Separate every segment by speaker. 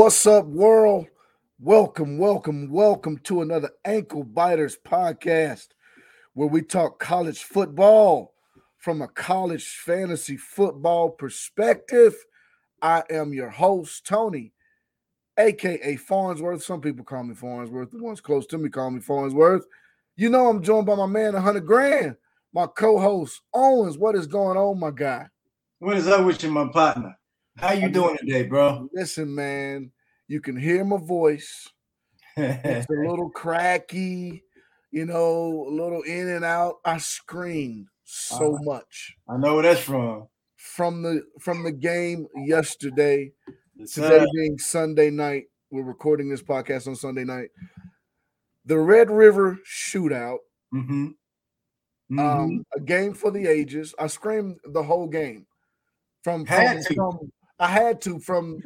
Speaker 1: What's up, world? Welcome, welcome, welcome to another Ankle Biters podcast where we talk college football from a college fantasy football perspective. I am your host, Tony, aka Farnsworth. Some people call me Farnsworth. The ones close to me call me Farnsworth. You know, I'm joined by my man, 100 Grand, my co host, Owens. What is going on, my guy?
Speaker 2: What is up with you, my partner? How you doing today, bro?
Speaker 1: Listen, man, you can hear my voice. It's a little cracky, you know, a little in and out. I screamed so
Speaker 2: Uh,
Speaker 1: much
Speaker 2: I know where that's from.
Speaker 1: from the from the game yesterday.
Speaker 2: Yes,
Speaker 1: Today
Speaker 2: sir.
Speaker 1: being Sunday night, we're recording this podcast on Sunday night. The Red River Shootout,
Speaker 2: Mhm. Mhm.
Speaker 1: um, a game for the ages. I screamed the whole game. From, from, from- I had to from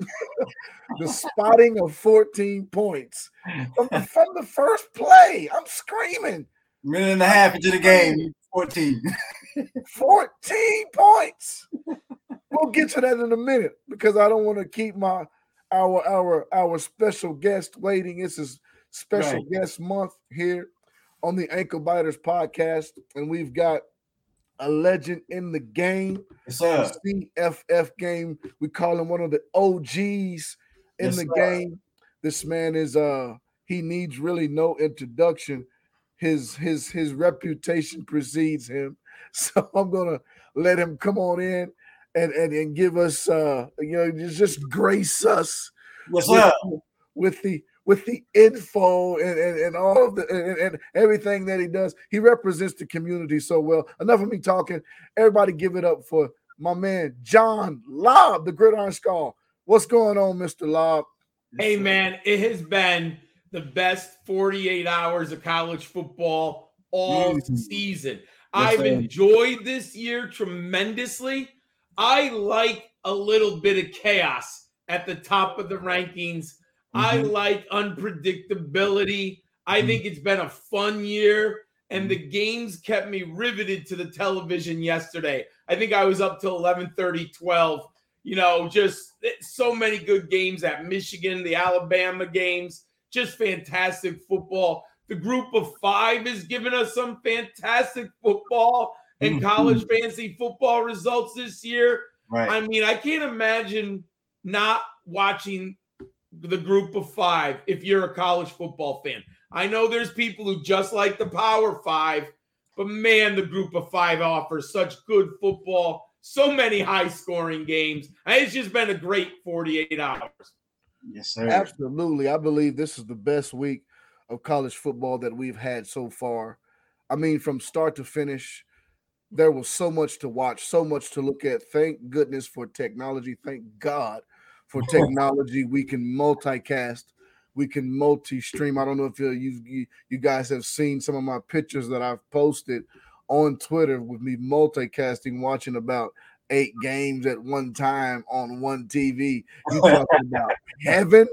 Speaker 1: the spotting of 14 points from the, from the first play. I'm screaming
Speaker 2: minute and a half into the game, 14.
Speaker 1: 14 points. We'll get to that in a minute because I don't want to keep my our our our special guest waiting. It's a special
Speaker 2: Right.
Speaker 1: guest month here on the Ankle Biters podcast, and we've got a legend in the game,
Speaker 2: Yes, sir.
Speaker 1: CFF game. We call him one of the OGs in
Speaker 2: Yes,
Speaker 1: the
Speaker 2: sir.
Speaker 1: game. This man is uh he needs really no introduction. His his his reputation precedes him. So I'm gonna let him come on in and and, and give us uh you know just, just grace us
Speaker 2: Yes,
Speaker 1: with, with the with the info and, and, and all of the and, and everything that he does. He represents the community so well. Enough of me talking. Everybody give it up for my man John Lobb, the Gridiron Skull. What's going on, Mr. Lobb?
Speaker 3: Hey man, it has been the best 48 hours of college football all
Speaker 2: Mhm.
Speaker 3: season.
Speaker 2: Yes,
Speaker 3: I've
Speaker 2: sir.
Speaker 3: enjoyed this year tremendously. I like a little bit of chaos at the top of the rankings. I
Speaker 2: Mhm.
Speaker 3: like unpredictability. I
Speaker 2: Mhm.
Speaker 3: think it's been a fun year, and the games kept me riveted to the television yesterday. I think I was up till 11 12. You know, just eh, so many good games at Michigan, the Alabama games, just fantastic football. The group of five has given us some fantastic football and
Speaker 2: Mhm.
Speaker 3: college fantasy football results this year.
Speaker 2: Right.
Speaker 3: I mean, I can't imagine not watching the group of five if you're a college football fan. I know there's people who just like the Power Five, but man, the group of five offers such good football, so many high scoring games. And It's just been a great 48 hours.
Speaker 2: yes, sir.
Speaker 1: Absolutely. I believe this is the best week of college football that we've had so far. I mean, from start to finish, there was so much to watch, so much to look at. Thank goodness for technology. Thank God for technology. We can multicast, we can multi-stream. I don't know if you you, you guys have seen some of my pictures that I've posted on Twitter with me multicasting, watching about eight games at one time on one TV. You talking about heaven?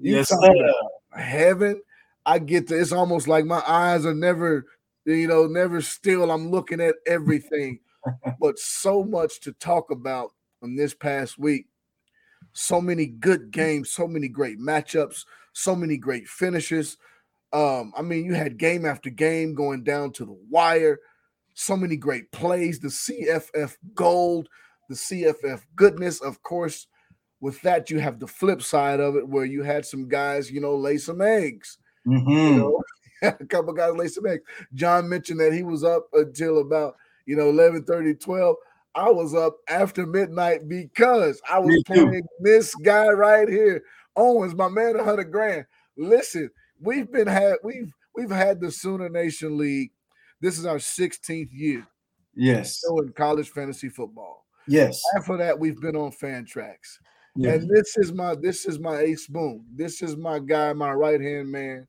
Speaker 1: You
Speaker 2: yes,
Speaker 1: talking
Speaker 2: sir.
Speaker 1: about heaven. I get to it's almost like my eyes are never, you know, never still. I'm looking at everything, but so much to talk about in this past week. So many good games, so many great matchups, so many great finishes. Um, I mean, you had game after game going down to the wire. So many great plays, the CFF gold, the CFF goodness, of course. With that, you have the flip side of it where you had some guys, you know, lay some eggs. You
Speaker 2: Mhm.
Speaker 1: know, a couple guys lay some eggs. John mentioned that he was up until about, you know, 11 30, 12. I was up after midnight because I was playing this guy right here. Owens, my man, 100 grand. Listen, we've been had we've we've had the Sooner Nation League. This is our 16th year
Speaker 2: Yes.
Speaker 1: still in college fantasy football.
Speaker 2: Yes.
Speaker 1: After that, we've been on Fantrax.
Speaker 2: Yes.
Speaker 1: And this is my this is my ace boom. This is my guy, my right hand man,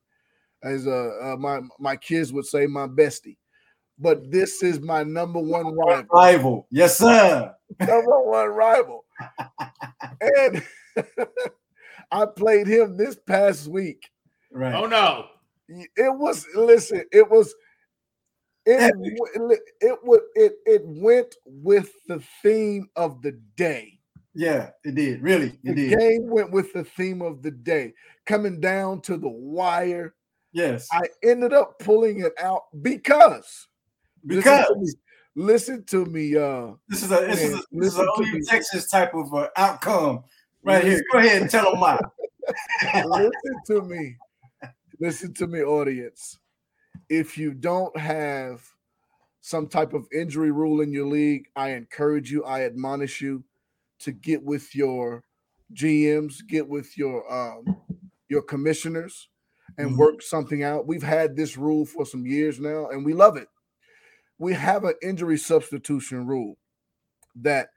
Speaker 1: as uh, uh my my kids would say, my bestie. But this is my number one rival,
Speaker 2: Rival. Yes, sir.
Speaker 1: number one rival. And I played him this past week.
Speaker 2: Right.
Speaker 3: Oh no.
Speaker 1: It was listen, it was it
Speaker 2: Epic.
Speaker 1: it would it it went with the theme of the day.
Speaker 2: Yeah, it did. Really, it
Speaker 1: the
Speaker 2: did.
Speaker 1: game went with the theme of the day, coming down to the wire.
Speaker 2: Yes,
Speaker 1: I ended up pulling it out because
Speaker 2: because
Speaker 1: listen to me, me uh
Speaker 2: this is a this is a, this is a
Speaker 1: to
Speaker 2: only
Speaker 1: me.
Speaker 2: Texas type of uh, outcome right here. Go ahead and tell them why.
Speaker 1: listen to me. Listen to me, audience. If you don't have some type of injury rule in your league, I encourage you, I admonish you to get with your GMs, get with your um your commissioners and
Speaker 2: Mhm.
Speaker 1: work something out. We've had this rule for some years now and we love it. We have an injury substitution rule that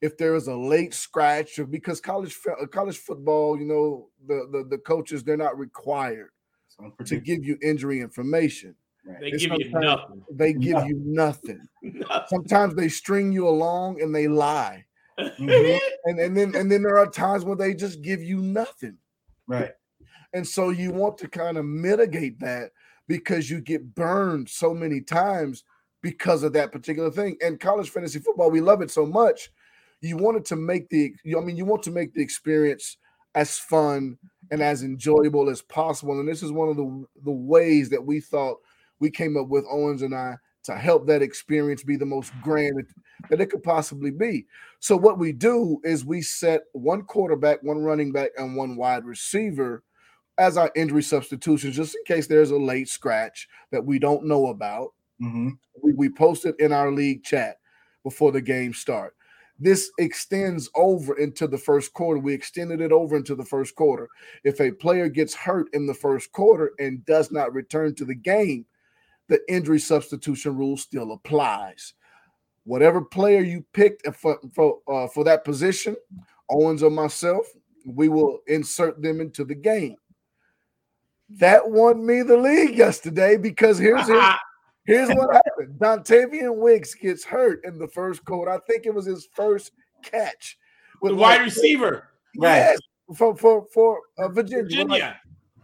Speaker 1: if there is a late scratch or because college college football, you know, the, the the coaches they're not required to give you injury information.
Speaker 3: They
Speaker 1: It's
Speaker 3: give you nothing.
Speaker 1: They give you nothing.
Speaker 3: Nothing.
Speaker 1: Sometimes they string you along and they lie.
Speaker 2: Mhm.
Speaker 1: And, and then and then there are times where they just give you nothing.
Speaker 2: Right.
Speaker 1: And so you want to kind of mitigate that because you get burned so many times because of that particular thing. And college fantasy football, we love it so much. You wanted to make the I mean, you want to make the experience as fun and as enjoyable as possible. And this is one of the, the ways that we thought we came up with Owens and I to help that experience be the most grand that- it could possibly be. So what we do is we set one quarterback, one running back, and one wide receiver as our injury substitutions, just in case there's a late scratch that we don't know about.
Speaker 2: Mhm.
Speaker 1: We, we post it in our league chat before the game start. This extends over into the first quarter. We extended it over into the first quarter. If a player gets hurt in the first quarter and does not return to the game, the injury substitution rule still applies. Whatever player you picked for for, uh, for that position, Owens or myself, we will insert them into the game. That won me the league yesterday because here's here's, here's what happened. Dontayvion Wicks gets hurt in the first quarter. I think it was his first catch. With the
Speaker 3: wide
Speaker 1: like-
Speaker 3: receiver,
Speaker 2: Right.
Speaker 1: Yes, for for for uh, Virginia. with like
Speaker 3: Virginia.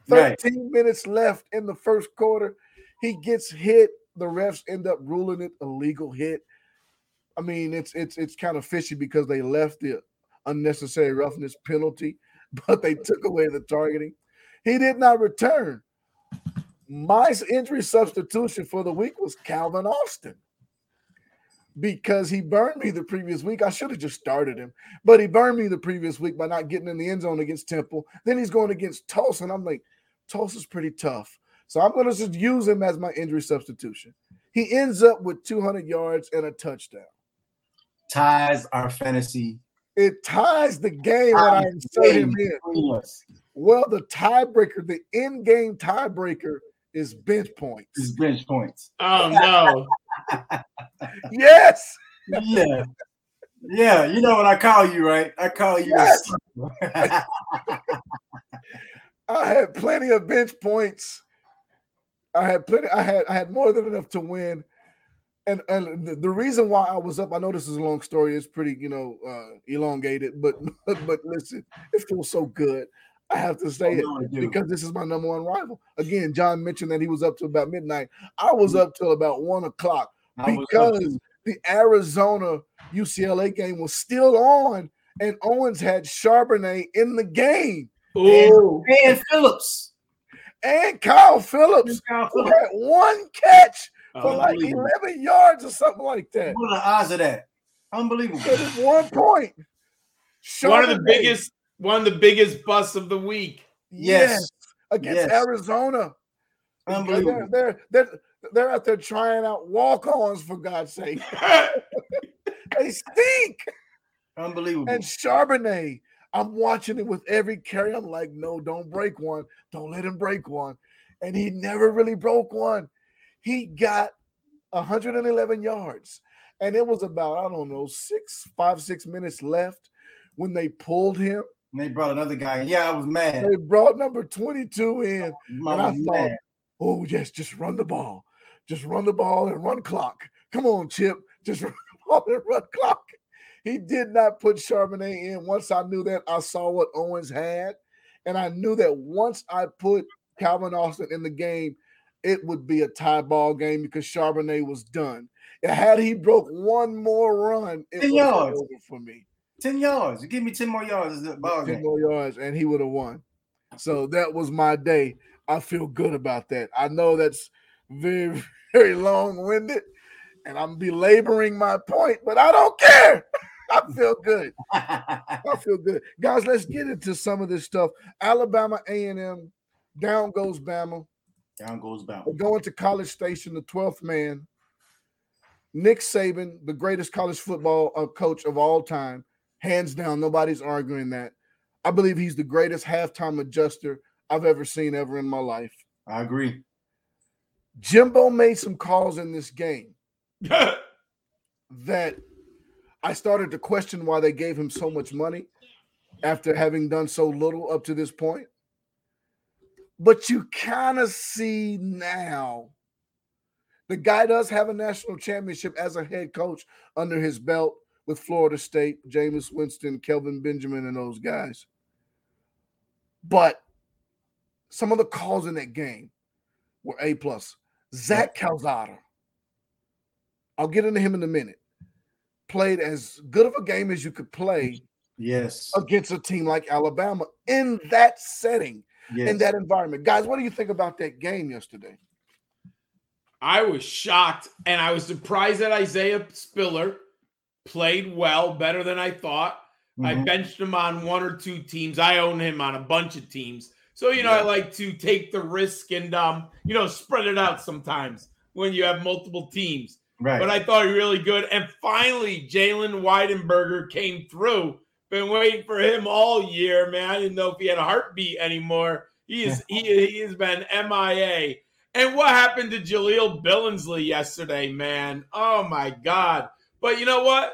Speaker 2: Right.
Speaker 1: 13 minutes left in the first quarter. He gets hit. The refs end up ruling it a legal hit. I mean, it's it's it's kind of fishy because they left the unnecessary roughness penalty, but they took away the targeting. He did not return. My injury substitution for the week was Calvin Austin because he burned me the previous week. I should have just started him, but he burned me the previous week by not getting in the end zone against Temple. Then he's going against Tulsa, and I'm like, Tulsa's pretty tough. So I'm going to just use him as my injury substitution. He ends up with 200 yards and a touchdown.
Speaker 2: Ties our fantasy
Speaker 1: It ties the game when I insert him in. Well, the tiebreaker, the in-game tiebreaker is bench
Speaker 2: Is
Speaker 1: points.
Speaker 2: bench points.
Speaker 3: Oh no!
Speaker 1: Yes.
Speaker 2: Yeah. Yeah, you know what I call you, right? I call you.
Speaker 1: Yes. I had plenty of bench points. I had plenty. I had I had more than enough to win. And and the, the reason why I was up, I know this is a long story. It's pretty, you know, uh, elongated, but but listen, it feels so good. I have to say oh,
Speaker 2: I
Speaker 1: it
Speaker 2: know
Speaker 1: because this is my number one rival. Again, John mentioned that he was up to about midnight. I was mm-hmm. up till about one o'clock
Speaker 2: I was up
Speaker 1: because the Arizona UCLA game was still on, and Owens had Charbonnet in the game,
Speaker 3: Ooh.
Speaker 2: and Phillips.
Speaker 1: and Kyle Phillips
Speaker 2: Kyle Phillips.
Speaker 1: had one catch oh, for
Speaker 3: Oh,
Speaker 1: like 11 yards or something like that.
Speaker 2: What are the odds of that? Unbelievable.
Speaker 1: It one point.
Speaker 3: one of the biggest, one of the biggest busts of the week.
Speaker 1: yes,
Speaker 2: Yes.
Speaker 1: against
Speaker 2: Yes.
Speaker 1: Arizona.
Speaker 2: Unbelievable.
Speaker 1: They're, they're, they're, they're out there trying out walk-ons for God's sake. They stink.
Speaker 2: Unbelievable.
Speaker 1: And Charbonnet, I'm watching it with every carry. I'm like, no, don't break one. Don't let him break one. And he never really broke one. He got 111 yards. And it was about, I don't know, six, five, six minutes left when they pulled him.
Speaker 2: And they brought another guy. in. Yeah, I was mad.
Speaker 1: They brought number 22 in.
Speaker 2: I
Speaker 1: And I
Speaker 2: was
Speaker 1: thought, oh, yes, just run the ball. Just run the ball and run clock. Come on, Chip. Just run the ball and run clock. He did not put Charbonnet in. Once I knew that, I saw what Owens had. And I knew that once I put Calvin Austin in the game, it would be a tie ball game because Charbonnet was done. And had he broke one more run, it
Speaker 2: 10
Speaker 1: would have over for me.
Speaker 2: 10 yards. Give me 10 more yards. Is ball
Speaker 1: 10
Speaker 2: game.
Speaker 1: more yards, and he would have won. So that was my day. I feel good about that. I know that's very, very long-winded, and I'm belaboring my point, but I don't care. I feel good. I feel good. Guys, let's get into some of this stuff. Alabama A&M, down goes Bama.
Speaker 2: Down goes Bama.
Speaker 1: We're going to College Station, the 12th man. Nick Saban, the greatest college football uh, coach of all time, hands down. Nobody's arguing that. I believe he's the greatest halftime adjuster I've ever seen ever in my life.
Speaker 2: I agree.
Speaker 1: Jimbo made some calls in this game that I started to question why they gave him so much money after having done so little up to this point. But you kind of see now the guy does have a national championship as a head coach under his belt with Florida State, Jameis Winston, Kelvin Benjamin, and those guys. But some of the calls in that game were A plus. Zach Calzada, I'll get into him in a minute, played as good of a game as you could play
Speaker 2: Yes.
Speaker 1: against a team like Alabama in that setting,
Speaker 2: yes.
Speaker 1: in that environment. Guys, what do you think about that game yesterday?
Speaker 3: I was shocked and I was surprised that Isaiah Spiller played well, better than I thought. I
Speaker 2: Mhm.
Speaker 3: benched him on one or two teams. I own him on a bunch of teams. So, you know, I like to take the risk and um, you know, spread it out sometimes when you have multiple teams.
Speaker 2: right.
Speaker 3: But I thought he really good. And finally, Jalen Wydermyer came through. Been waiting for him all year, man. I didn't know if he had a heartbeat anymore. He is he, he has been MIA. And what happened to Jahleel Billingsley yesterday, man? Oh my God. But you know what?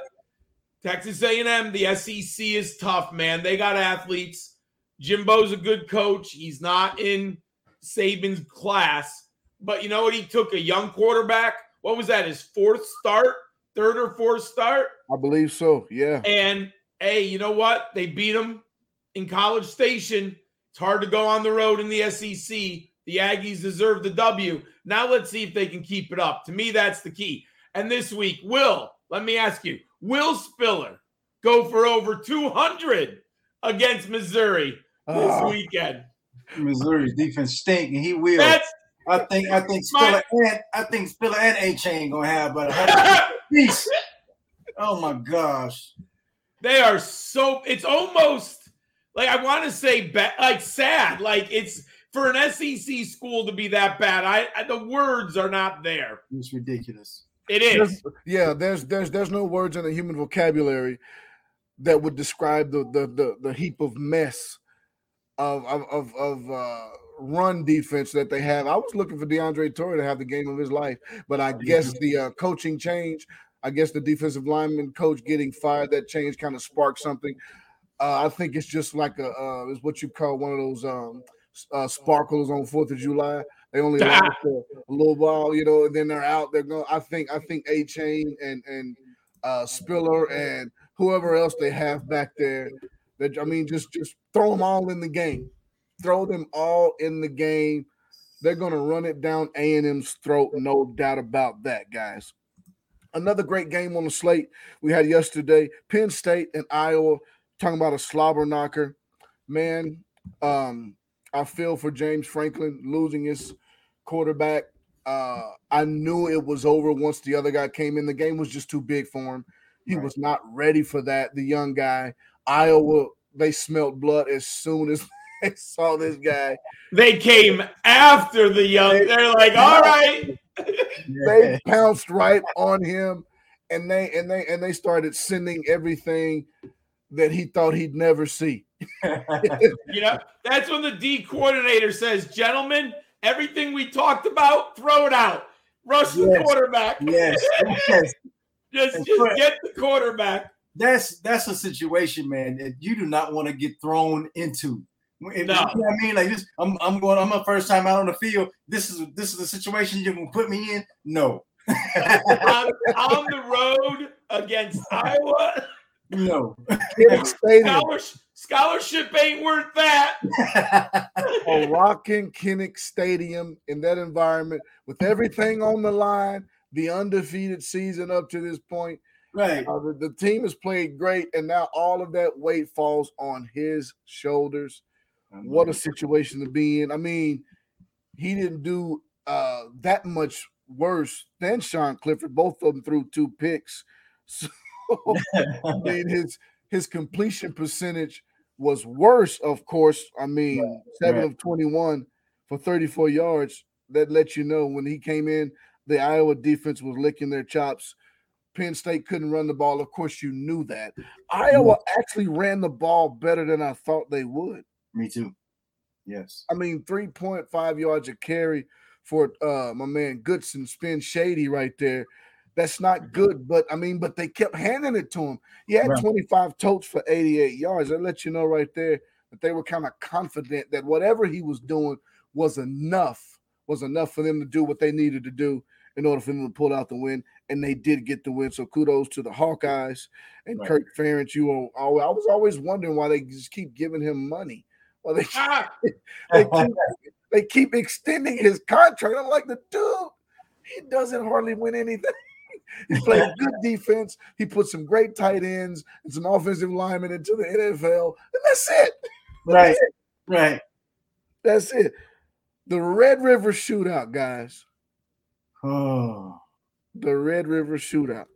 Speaker 3: Texas A&M, the SEC is tough, man. They got athletes. Jimbo's a good coach. He's not in Saban's class. But you know what? He took a young quarterback. What was that? His fourth start, third or fourth start?
Speaker 1: I believe so. Yeah.
Speaker 3: And hey, you know what? They beat him in College Station. It's hard to go on the road in the SEC. The Aggies deserve the W. Now let's see if they can keep it up. To me, that's the key. And this week, will, let me ask you, will Spiller go for over 200 against Missouri this
Speaker 1: Ah,
Speaker 3: weekend?
Speaker 2: Missouri's defense stink, and he will.
Speaker 3: That's
Speaker 2: I think. I think
Speaker 3: My-
Speaker 2: Spiller and I think Spiller and Achane gonna have about a hundred piece. Oh my gosh.
Speaker 3: They are so. It's almost like I want to say ba- like sad. Like it's for an SEC school to be that bad. I, I the words are not there.
Speaker 2: It's ridiculous.
Speaker 3: It is.
Speaker 1: there's- yeah, there's there's there's no words in the human vocabulary that would describe the the the, the heap of mess of of of, of uh, run defense that they have. I was looking for DeAndre Torrey to have the game of his life, but I guess the uh, coaching change. I guess the defensive lineman coach getting fired that change kind of sparked something. Uh, I think it's just like a uh, is what you call one of those um, uh, sparkles on Fourth of July. They only last for a little while, you know, and then they're out. They're going. I think. I think Achane and and uh, Spiller and whoever else they have back there. That I mean, just just throw them all in the game. Throw them all in the game. They're going to run it down A and M's throat, no doubt about that, guys. Another great game on the slate we had yesterday: Penn State and Iowa. Talking about a slobber knocker, man. Um, I feel for James Franklin losing his quarterback. Uh, I knew it was over once the other guy came in. The game was just too big for him. He
Speaker 2: Right.
Speaker 1: was not ready for that. The young guy, Iowa, they smelt blood as soon as they saw this guy.
Speaker 3: They came after the young. They're like, all right.
Speaker 1: They pounced right on him, and they and they and they started sending everything that he thought he'd never see.
Speaker 3: You know, that's when the D coordinator says, gentlemen, everything we talked about, throw it out. Rush the quarterback.
Speaker 2: yes, yes.
Speaker 3: Just,
Speaker 2: And
Speaker 3: just get the quarterback.
Speaker 2: That's that's a situation, man, that you do not want to get thrown into. If-
Speaker 3: No.
Speaker 2: You know what I mean? Like this, I'm I'm going. I'm my first time out on the field. This is this is a situation you're gonna put me in. No,
Speaker 3: on, on the road against Iowa.
Speaker 2: no.
Speaker 3: Scholarship, scholarship ain't worth that.
Speaker 1: a rocking Kinnick Stadium in that environment with everything on the line, the undefeated season up to this point,
Speaker 2: Right.
Speaker 1: Uh, the, the team has played great, and now all of that weight falls on his shoulders. What a situation to be in. I mean, he didn't do uh, that much worse than Sean Clifford. Both of them threw two picks. So I mean, his his completion percentage was worse, of course. I mean,
Speaker 2: Right,
Speaker 1: seven
Speaker 2: right.
Speaker 1: of 21 for 34 yards. That lets you know when he came in, the Iowa defense was licking their chops. Penn State couldn't run the ball. Of course, you knew that. Iowa actually ran the ball better than I thought they would.
Speaker 2: Me too. Yes.
Speaker 1: I mean, 3.5 yards a carry for uh my man Goodson, spin shady right there. That's not good, but I mean, but they kept handing it to him. He had
Speaker 2: Right.
Speaker 1: 25 totes for 88 yards. That let you know right there that they were kind of confident that whatever he was doing was enough, was enough for them to do what they needed to do in order for them to pull out the win. And they did get the win. So kudos to the Hawkeyes and
Speaker 2: Right.
Speaker 1: Kirk Ferentz. You were always, I was always wondering why they just keep giving him money. Well, they
Speaker 3: Ah,
Speaker 1: they keep, they keep extending his contract. I'm like, the dude, he doesn't hardly win anything. He played good defense. He put some great tight ends and some offensive linemen into the NFL, and that's it.
Speaker 2: right. Right.
Speaker 1: That's it. The Red River Shootout, guys.
Speaker 2: Oh,
Speaker 1: The Red River Shootout.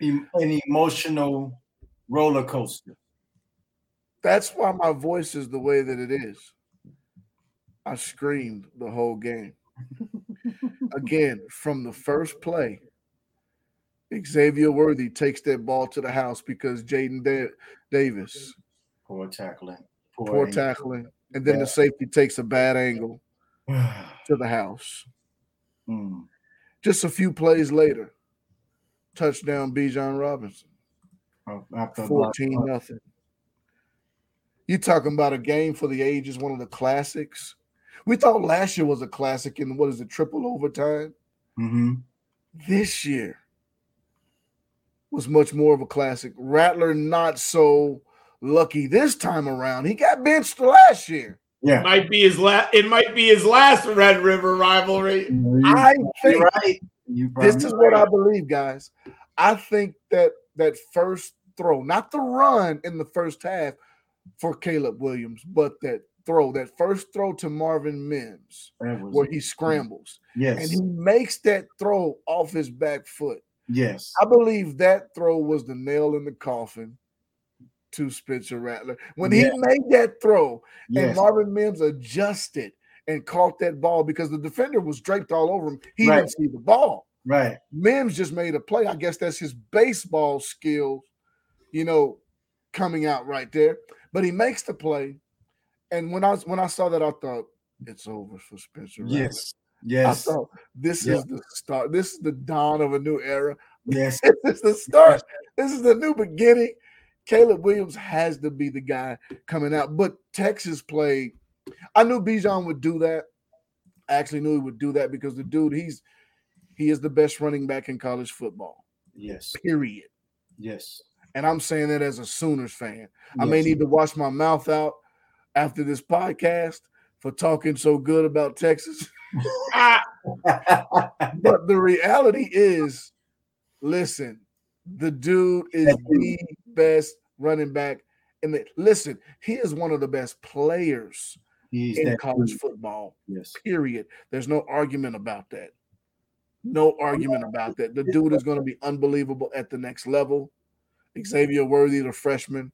Speaker 2: An emotional roller coaster.
Speaker 1: That's why my voice is the way that it is. I screamed the whole game. Again, from the first play, Xavier Worthy takes that ball to the house because Jaden Da- Davis,
Speaker 2: Poor tackling.
Speaker 1: poor tackling, and then
Speaker 2: Yeah.
Speaker 1: the safety takes a bad angle to the house.
Speaker 2: Mm.
Speaker 1: Just a few plays later, touchdown Bijan Robinson,
Speaker 2: After about-
Speaker 1: 14 nothing. You talking about a game for the ages, one of the classics. We thought last year was a classic in what is it, triple overtime?
Speaker 2: Mhm.
Speaker 1: This year was much more of a classic. Rattler not so lucky this time around. He got benched last year.
Speaker 2: Yeah.
Speaker 3: might be his last. It might be his last Red River rivalry.
Speaker 1: I think
Speaker 2: right.
Speaker 1: This is what I believe, guys. I think that that first throw, not the run in the first half for Caleb Williams, but that throw, that first throw to Marvin Mims,
Speaker 2: That was-
Speaker 1: where he scrambles
Speaker 2: yes.
Speaker 1: and he makes that throw off his back foot.
Speaker 2: Yes.
Speaker 1: I believe that throw was the nail in the coffin to Spencer Rattler. When
Speaker 2: Yeah.
Speaker 1: he made that throw and Marvin Mims adjusted and caught that ball because the defender was draped all over him, he
Speaker 2: Right.
Speaker 1: didn't see the ball.
Speaker 2: Right.
Speaker 1: Mims just made a play. I guess that's his baseball skills, you know, coming out right there. But he makes the play. And when I was when I saw that, I thought it's over for Spencer. Rattler.
Speaker 2: Yes.
Speaker 1: I
Speaker 2: Yes.
Speaker 1: thought this is the start. This is the dawn of a new era.
Speaker 2: Yes.
Speaker 1: This is the start. This is the new beginning. Caleb Williams has to be the guy coming out. But Texas played. I knew Bijan would do that. I actually knew he would do that because the dude, he's he is the best running back in college football.
Speaker 2: Yes.
Speaker 1: Period.
Speaker 2: Yes.
Speaker 1: And I'm saying that as a Sooners fan. I may need to wash my mouth out after this podcast for talking so good about Texas. But the reality is, listen, the dude is the best running back. And listen, he is one of the best players
Speaker 2: He's
Speaker 1: in college
Speaker 2: dude.
Speaker 1: football.
Speaker 2: Yes.
Speaker 1: Period. There's no argument about that. No argument about that. The dude is going to be unbelievable at the next level. Xavier Worthy, the freshman,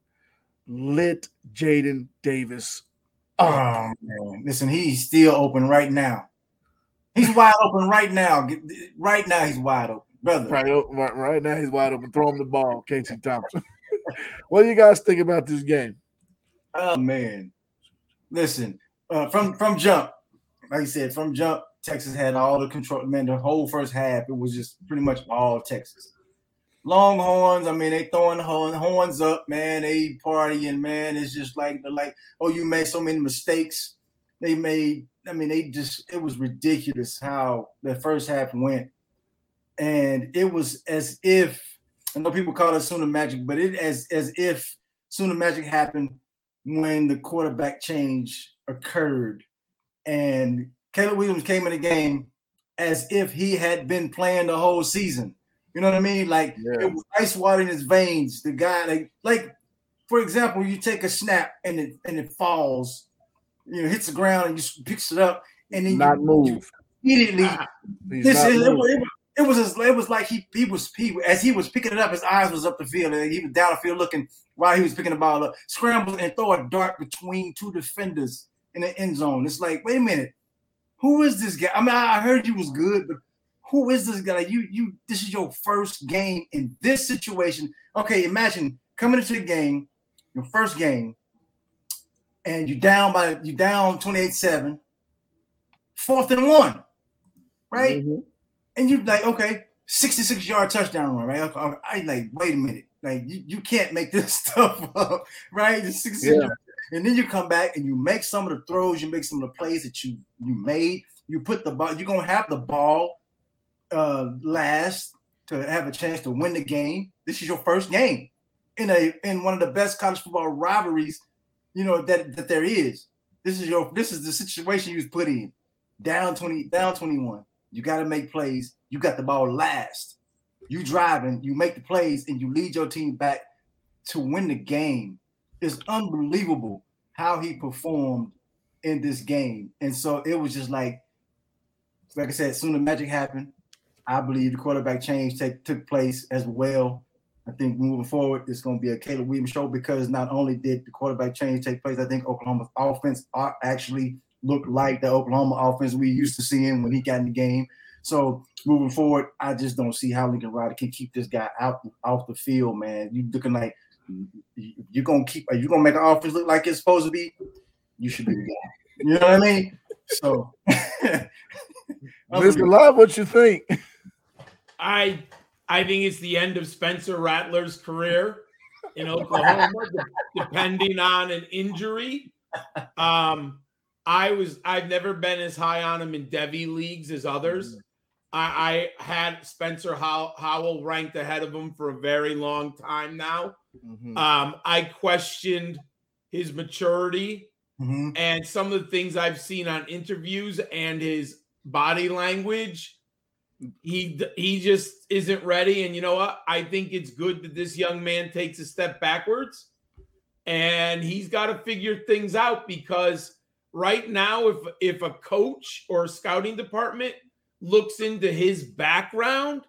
Speaker 1: lit Jaden Davis
Speaker 2: Oh man. Listen, he's still open right now. He's wide open right now. Right now, he's wide open, brother.
Speaker 1: Right, right, right now, he's wide open. Throw him the ball, Casey Thompson. what do you guys think about this game?
Speaker 2: Oh man. Listen, uh, from from jump, like I said, from jump, Texas had all the control. Man, the whole first half, it was just pretty much all Texas. Longhorns, I mean, they throwing horn, horns up, man. They partying, man. It's just like the like, oh, you made so many mistakes. They made, I mean, they just it was ridiculous how the first half went. And it was as if I know people call it Sooner Magic, but it as as if Sooner Magic happened when the quarterback change occurred and Caleb Williams came in the game as if he had been playing the whole season. You know what I mean? Like
Speaker 1: Yeah.
Speaker 2: it was ice water in his veins. The guy, like, like for example, you take a snap and it and it falls, you know, hits the ground and you s- picks it up and then
Speaker 1: Not
Speaker 2: you,
Speaker 1: move.
Speaker 2: immediately.
Speaker 1: Ah, He's
Speaker 2: This
Speaker 1: not
Speaker 2: is, it, was, it, was, it was as- it was like he he was he as he was picking it up, his eyes was up the field and he was down the field looking while he was picking the ball up, scramble and throw a dart between two defenders in the end zone. It's like, wait a minute, who is this guy? I mean, I I heard you was good, but who is this guy? You you this is your first game in this situation. Okay, imagine coming into the game, your first game, and you're down by you're down 28-7, fourth and one, right?
Speaker 1: Mhm.
Speaker 2: and you're like, okay, 66 yard touchdown run, right? I, I like, wait a minute, like you, you can't make this stuff up, right? 66
Speaker 1: Yeah.
Speaker 2: and then you come back and you make some of the throws, you make some of the plays that you you made. You put the ball, you're gonna have the ball uh last to have a chance to win the game. This is your first game in a in one of the best college football rivalries, you know, that that there is. This is your this is the situation you was put in. Down 20, down 21. You got to make plays. You got the ball last. You driving, you make the plays, and you lead your team back to win the game. It's unbelievable how he performed in this game. And so it was just like, like I said, soon as magic happened, I believe the quarterback change take, took place as well. I think moving forward, it's going to be a Caleb Williams show because not only did the quarterback change take place, I think Oklahoma's offense are actually looked like the Oklahoma offense we used to see him when he got in the game. So moving forward, I just don't see how Lincoln Riley can keep this guy out off the field, man. You looking like you're gonna keep are you gonna make the offense look like it's supposed to be? You should be the guy. You know what I mean? So
Speaker 1: Mr. Live, what you think?
Speaker 3: I I think it's the end of Spencer Rattler's career in Oklahoma, depending on an injury. Um, I was I've never been as high on him in Devy leagues as others. I, I had Spencer How- Howell ranked ahead of him for a very long time now.
Speaker 1: Mhm.
Speaker 3: Um, I questioned his maturity
Speaker 2: Mhm.
Speaker 3: and some of the things I've seen on interviews and his body language, he he just isn't ready. And you know what? I think it's good that this young man takes a step backwards, and he's got to figure things out because right now, if if a coach or a scouting department looks into his background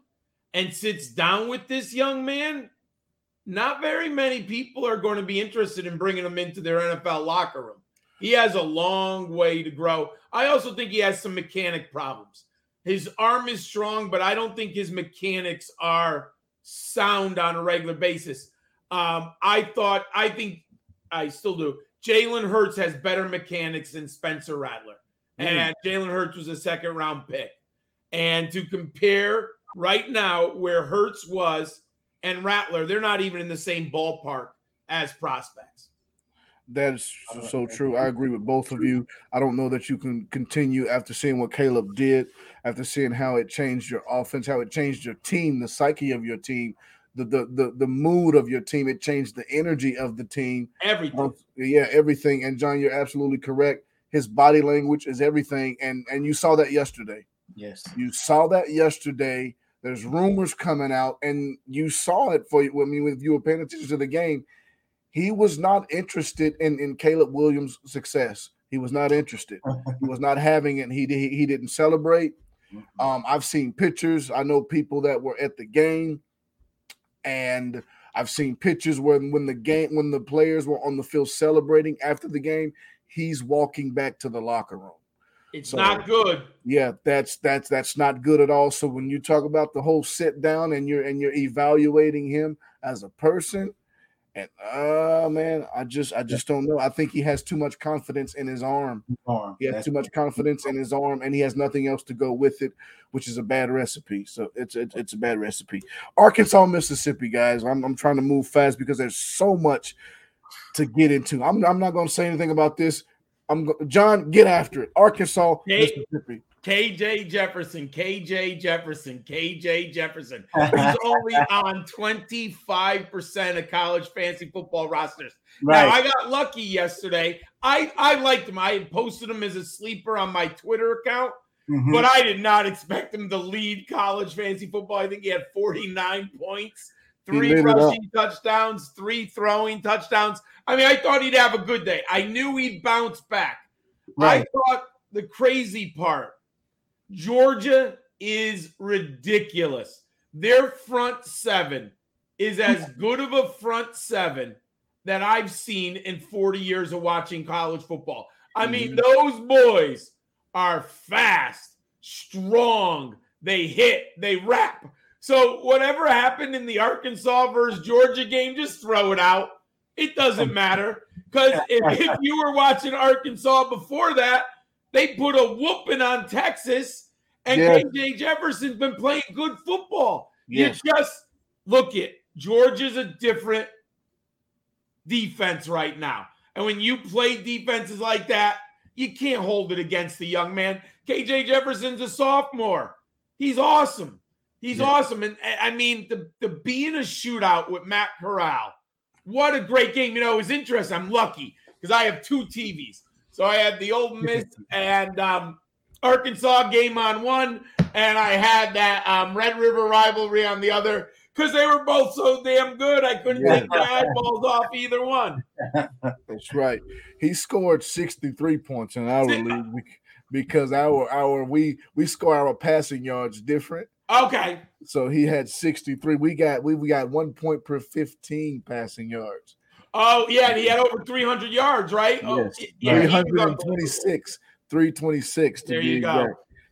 Speaker 3: and sits down with this young man, not very many people are going to be interested in bringing him into their NFL locker room. He has a long way to grow. I also think he has some mechanic problems. His arm is strong, but I don't think his mechanics are sound on a regular basis. Um, I thought, I think, I still do. Jalen Hurts has better mechanics than Spencer Rattler. And Jalen Hurts was a second round pick. And to compare right now where Hurts was and Rattler, they're not even in the same ballpark as prospects.
Speaker 1: That's so true. I agree with both of you. I don't know that you can continue after seeing what Caleb did, after seeing how it changed your offense, how it changed your team, the psyche of your team, the the the, the mood of your team. It changed the energy of the team.
Speaker 3: Everything.
Speaker 1: Yeah, everything. And John, you're absolutely correct. His body language is everything, and and you saw that yesterday.
Speaker 2: Yes.
Speaker 1: You saw that yesterday. There's rumors coming out, and you saw it for you. I mean, if you were paying attention to the game, he was not interested in in Caleb Williams' success. He was not interested. he was not having it. He he, he didn't celebrate. Um, I've seen pictures. I know people that were at the game, and I've seen pictures when when the game when the players were on the field celebrating after the game. He's walking back to the locker room.
Speaker 3: It's
Speaker 1: So-
Speaker 3: not good.
Speaker 1: Yeah, that's that's that's not good at all. So when you talk about the whole sit down and you're and you're evaluating him as a person, and uh man, I just I just don't know. I think he has too much confidence in his arm.
Speaker 2: Arm.
Speaker 1: He has
Speaker 2: That's-
Speaker 1: too much confidence in his arm, and he has nothing else to go with it, which is a bad recipe. So it's it's, it's a bad recipe. Arkansas, Mississippi, guys. I'm I'm trying to move fast because there's so much to get into. I'm I'm not going to say anything about this. I'm go- John, get after it. Arkansas,
Speaker 3: Hey.
Speaker 1: Mississippi.
Speaker 3: KJ Jefferson, KJ Jefferson, KJ Jefferson. He's only on 25% of college fantasy football rosters. Now, I got lucky yesterday. I, I liked him. I had posted him as a sleeper on my Twitter account. mm-hmm. but I did not expect him to lead college fantasy football. I think he had 49 points, three rushing touchdowns, three throwing touchdowns. I mean, I thought he'd have a good day. I knew he'd bounce back. Right. I thought the crazy part Georgia is ridiculous. Their front seven is as good of a front seven that I've seen in 40 years of watching college football. I mean, mm-hmm. those boys are fast, strong, they hit, they rap. So, whatever happened in the Arkansas versus Georgia game, just throw it out. It doesn't matter. Because if, if you were watching Arkansas before that, they put a whooping on Texas, and yes. KJ Jefferson's been playing good football. Yes. You just look at Georgia's a different defense right now. And when you play defenses like that, you can't hold it against the young man. KJ Jefferson's a sophomore. He's awesome. He's yeah. awesome. And I mean, the, the be in a shootout with Matt Corral. What a great game. You know, it was interesting. I'm lucky because I have two TVs. So I had the Ole Miss and um, Arkansas game on one, and I had that um, Red River rivalry on the other because they were both so damn good. I couldn't yeah. take my eyeballs off either one.
Speaker 1: That's right. He scored 63 points in our league because our our we we score our passing yards different.
Speaker 3: Okay.
Speaker 1: So he had 63. We got we, we got one point per 15 passing yards.
Speaker 3: Oh, yeah, and he had over 300 yards, right?
Speaker 1: Oh, yes. Oh, yeah, 326. 326
Speaker 3: there you go.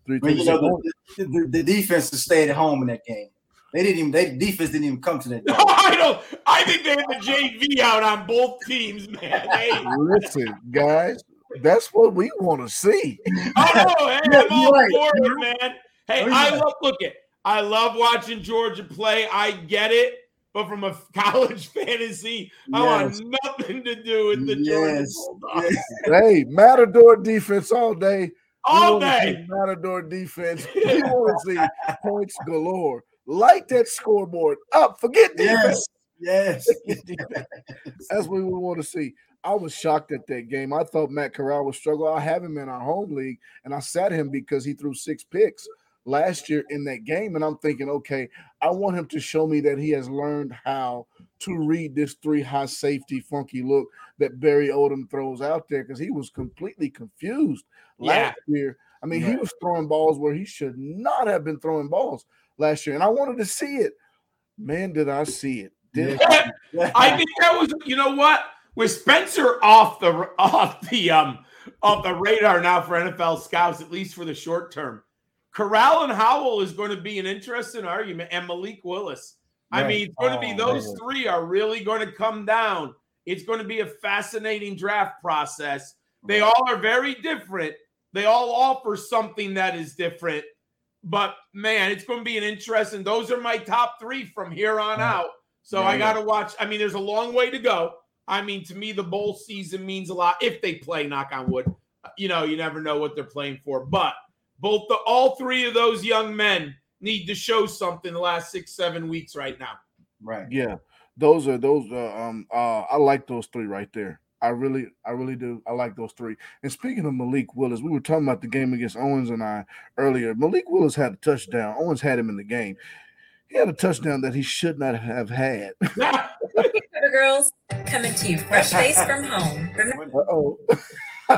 Speaker 2: Exact. You know, the, the, the defense stayed at home in that game. They didn't even. They defense didn't even come to that.
Speaker 3: No, I don't. I think they had the JV out on both teams, man. Hey.
Speaker 1: Listen, guys, that's what we want to see.
Speaker 3: I know. Hey, I'm all right. for it, man. Hey, oh, I love. Look at. I love watching Georgia play. I get it, but from a college fantasy, yes. I want nothing to do with the yes. Georgia
Speaker 1: yes. Hey, Matador defense all day.
Speaker 3: All day.
Speaker 1: Matador defense. We want to see points galore light that scoreboard up. Forget
Speaker 2: defense. Yes. yes.
Speaker 1: That's what we want to see. I was shocked at that game. I thought Matt Corral would struggle. I have him in our home league, and I sat him because he threw six picks last year in that game. And I'm thinking, okay, I want him to show me that he has learned how to read this three high safety funky look that Barry Odom throws out there because he was completely confused last yeah. year. I mean, he was throwing balls where he should not have been throwing balls last year, and I wanted to see it. Man, did I see it? Did
Speaker 3: I think that was you know what with Spencer off the off the um off the radar now for NFL scouts at least for the short term. Corral and Howell is going to be an interesting argument, and Malik Willis. Right. I mean, it's going to be oh, those man. three are really going to come down. It's going to be a fascinating draft process. They all are very different. They all offer something that is different. But man, it's going to be an interesting. Those are my top three from here on out. So I got to watch. I mean, there's a long way to go. I mean, to me, the bowl season means a lot if they play. Knock on wood. You know, you never know what they're playing for. But both the all three of those young men need to show something the last six seven weeks right now.
Speaker 1: Right. Yeah. Those are those. Uh, um. Uh. I like those three right there. I really, I really do. I like those three. And speaking of Malik Willis, we were talking about the game against Owens and I earlier. Malik Willis had a touchdown. Owens had him in the game. He had a touchdown that he should not have had.
Speaker 4: girls coming to you fresh face from home.
Speaker 1: oh.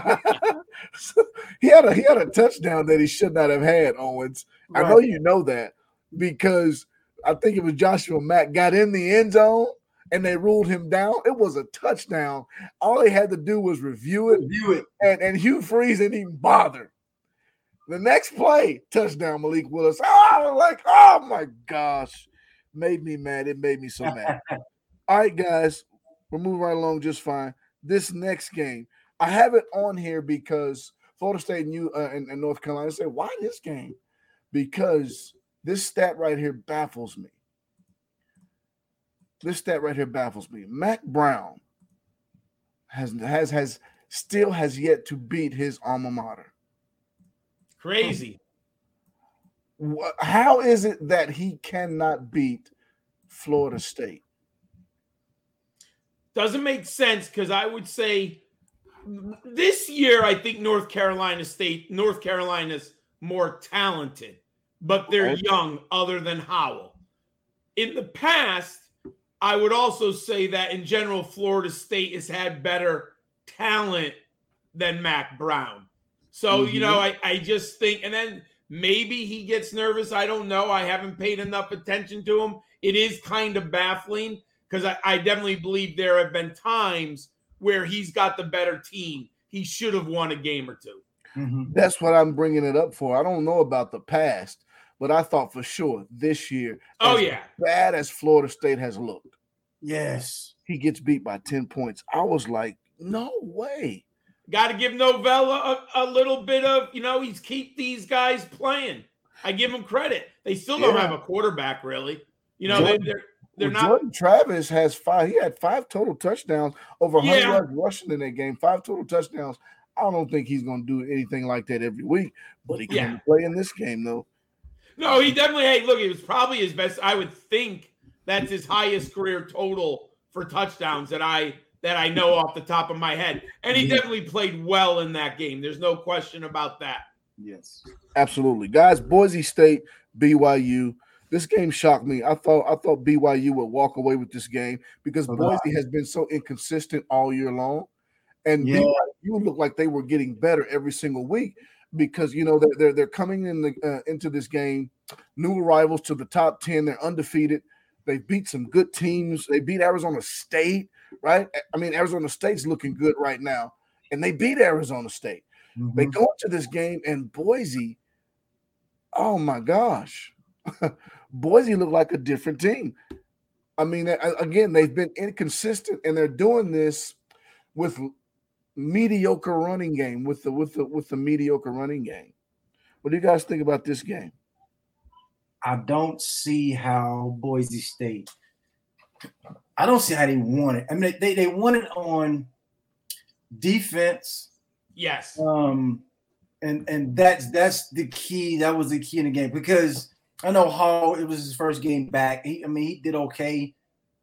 Speaker 1: he had a he had a touchdown that he should not have had, Owens. Right. I know you know that because I think it was Joshua Mack got in the end zone and they ruled him down. It was a touchdown. All they had to do was review it.
Speaker 2: Review it.
Speaker 1: And, and Hugh Freeze didn't even bother. The next play, touchdown, Malik Willis. Oh, like, oh my gosh. Made me mad. It made me so mad. All right, guys, we're moving right along just fine. This next game, I have it on here because Florida State and, you, uh, and, and North Carolina say, why this game? Because this stat right here baffles me this stat right here baffles me. Mack Brown has has has still has yet to beat his alma mater.
Speaker 3: Crazy.
Speaker 1: How is it that he cannot beat Florida State?
Speaker 3: Doesn't make sense because I would say this year I think North Carolina State, North Carolina's more talented, but they're young, other than Howell. In the past, I would also say that in general, Florida State has had better talent than Mack Brown. So, you know, mm-hmm. I, I just think, and then maybe he gets nervous. I don't know. I haven't paid enough attention to him. It is kind of baffling because I, I definitely believe there have been times where he's got the better team. He should have won a game or two.
Speaker 2: Mhm.
Speaker 1: That's what I'm bringing it up for. I don't know about the past, but I thought for sure this year,
Speaker 3: Oh,
Speaker 1: as
Speaker 3: yeah.
Speaker 1: bad as Florida State has looked,
Speaker 2: Yes.
Speaker 1: he gets beat by 10 points. I was like, no way.
Speaker 3: Got to give Norvell a, a little bit of, you know, he's keep these guys playing. I give him credit. They still don't
Speaker 1: Yeah.
Speaker 3: have a quarterback, really. You know, they,
Speaker 1: Jordan-
Speaker 3: they're they're
Speaker 1: Well,
Speaker 3: not.
Speaker 1: Jordan Travis has five. He had five total touchdowns, over 100
Speaker 3: Yeah.
Speaker 1: yards rushing in that game, five total touchdowns. I don't think he's going to do anything like that every week, but he can
Speaker 3: Yeah.
Speaker 1: play in this game, though.
Speaker 3: No, he definitely. Hey, look, it was probably his best. I would think that's his highest career total for touchdowns that I that I know off the top of my head. And he
Speaker 2: Yeah.
Speaker 3: definitely played well in that game. There's no question about that.
Speaker 2: Yes.
Speaker 1: Absolutely, guys. Boise State, BYU. This game shocked me. I thought I thought BYU would walk away with this game because
Speaker 2: I.
Speaker 1: Boise has been so inconsistent all year long, and
Speaker 2: Yeah.
Speaker 1: BYU looked like they were getting better every single week because you know they're they're, they're coming in the uh, into this game new arrivals to the top ten. They're undefeated. They beat some good teams. They beat Arizona State, right? I mean, Arizona State's looking good right now, and they beat Arizona State. They
Speaker 2: Mhm.
Speaker 1: go into this game and Boise, oh my gosh, Boise looked like a different team. I mean, again, they've been inconsistent and they're doing this with mediocre running game with the with the with the mediocre running game. What do you guys think about this game?
Speaker 2: I don't see how Boise State. I don't see how they won it. I mean, they they won it on defense,
Speaker 3: Yes.
Speaker 2: um, and and that's that's the key. That was the key in the game because I know Hall. It was his first game back. He, I mean, he did okay,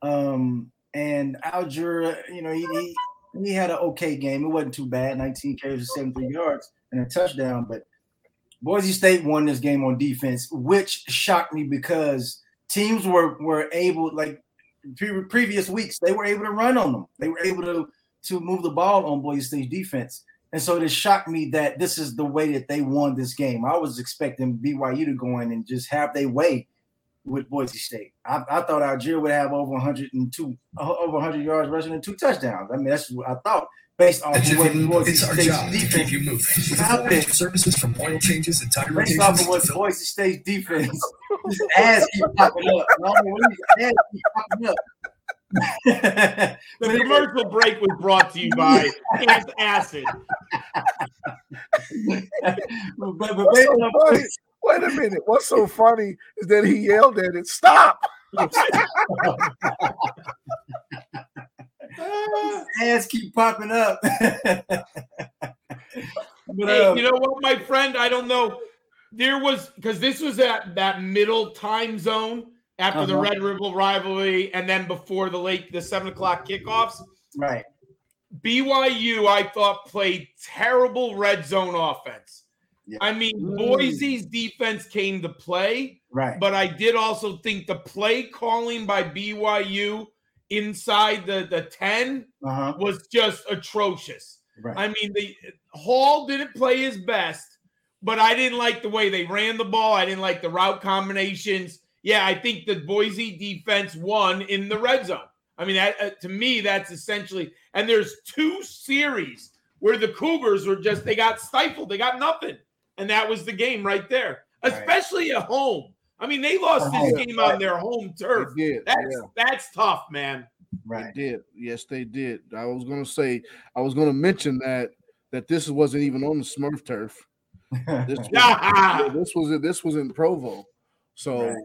Speaker 2: um, and Allgeier, you know, he, he he had an okay game. It wasn't too bad. 19 carries, 73 yards, and a touchdown. But Boise State won this game on defense, which shocked me because teams were were able, like pre- previous weeks, they were able to run on them. They were able to to move the ball on Boise State's defense. And so it shocked me that this is the way that they won this game. I was expecting BYU to go in and just have their way with Boise State. I, I thought Allgeier would have over 102, uh, over 100 yards rushing and two touchdowns. I mean, that's what I thought based off
Speaker 5: At
Speaker 2: of what Boise
Speaker 5: it's our
Speaker 2: State's
Speaker 5: job to keep
Speaker 2: defense,
Speaker 5: you moving. With
Speaker 2: Stop
Speaker 5: full range
Speaker 2: it.
Speaker 5: of services from oil changes and tire
Speaker 2: based off
Speaker 5: rotations
Speaker 2: of what Boise State's defense, his ass keep popping up. I don't know when his ass keep popping up.
Speaker 3: The commercial break was brought to you by Camp Acid.
Speaker 2: but, but
Speaker 1: What's so funny? Wait a minute. What's so funny is that he yelled at it. Stop.
Speaker 2: ass keep popping up. but
Speaker 3: Hey,
Speaker 2: um,
Speaker 3: you know what, my friend? I don't know. There was because this was at that middle time zone after the
Speaker 2: Uh-huh.
Speaker 3: Red River rivalry, and then before the late the seven o'clock kickoffs.
Speaker 2: right.
Speaker 3: BYU, I thought, played terrible red zone offense.
Speaker 2: Yeah.
Speaker 3: I mean,
Speaker 2: Mm.
Speaker 3: Boise's defense came to play,
Speaker 2: Right.
Speaker 3: but I did also think the play calling by BYU inside the, the 10
Speaker 2: uh-huh.
Speaker 3: was just atrocious.
Speaker 2: Right.
Speaker 3: I mean, the Hall didn't play his best, but I didn't like the way they ran the ball. I didn't like the route combinations. Yeah, I think the Boise defense won in the red zone. I mean, that, uh, to me, that's essentially. And there's two series where the Cougars were just they got stifled, they got nothing, and that was the game right there.
Speaker 2: Right.
Speaker 3: Especially at home. I mean, they lost
Speaker 2: At
Speaker 3: this
Speaker 2: home,
Speaker 3: game
Speaker 2: right.
Speaker 3: on their home
Speaker 1: They
Speaker 3: turf.
Speaker 1: did.
Speaker 3: That's
Speaker 1: yeah.
Speaker 3: that's tough, man.
Speaker 2: right.
Speaker 1: They did. Yes, they did. I was gonna say, I was gonna mention that that this wasn't even on the Smurf turf. This was, this was this was in Provo, so
Speaker 2: Right.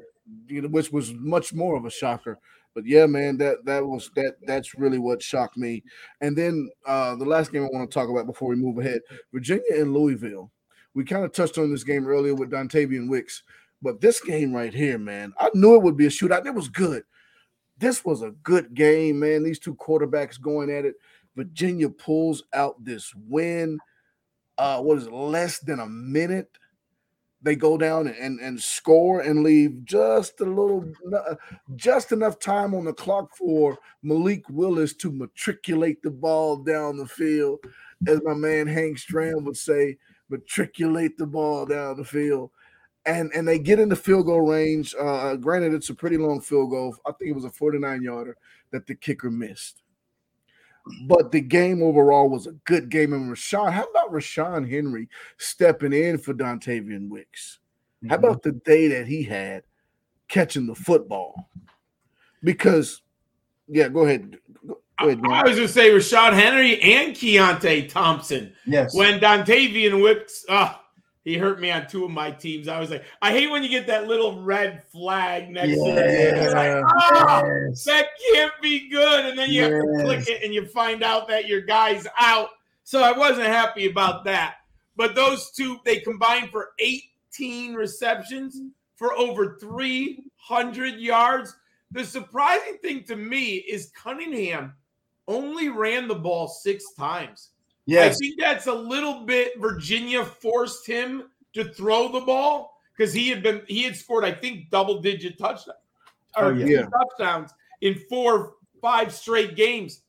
Speaker 1: Which was much more of a shocker. But yeah, man, that that was that that's really what shocked me. And then uh the last game I want to talk about before we move ahead, Virginia and Louisville. We kind of touched on this game earlier with Dontayvion Wicks, but this game right here, man, I knew it would be a shootout. It was good. This was a good game, man. These two quarterbacks going at it. Virginia pulls out this win. Uh, what is it, less than a minute they go down and, and score and leave just a little, just enough time on the clock for Malik Willis to matriculate the ball down the field, as my man Hank Stram would say, matriculate the ball down the field. And, and they get in the field goal range. Uh, granted, it's a pretty long field goal. I think it was a 49 yarder that the kicker missed. But the game overall was a good game. And Rashawn, how about Rashawn Henry stepping in for Dontayvion Wicks? Mm-hmm. How about the day that he had catching the football? Because, yeah, go ahead. Go
Speaker 3: ahead I, I was going to say Rashawn Henry and Keytaon Thompson.
Speaker 2: Yes.
Speaker 3: When Dontayvion Wicks, uh, he hurt me on two of my teams. I was like, I hate when you get that little red flag next to it. Like, oh, yes. that can't be good. And then you yes. have to click it and you find out that your guy's out. So I wasn't happy about that. But those two, they combined for 18 receptions for over 300 yards. The surprising thing to me is Cunningham only ran the ball six times. Yes. I think that's a little bit Virginia forced him to throw the ball because he had been he had scored, I think, double digit touchdowns or oh, yeah. touchdowns in four, five straight games.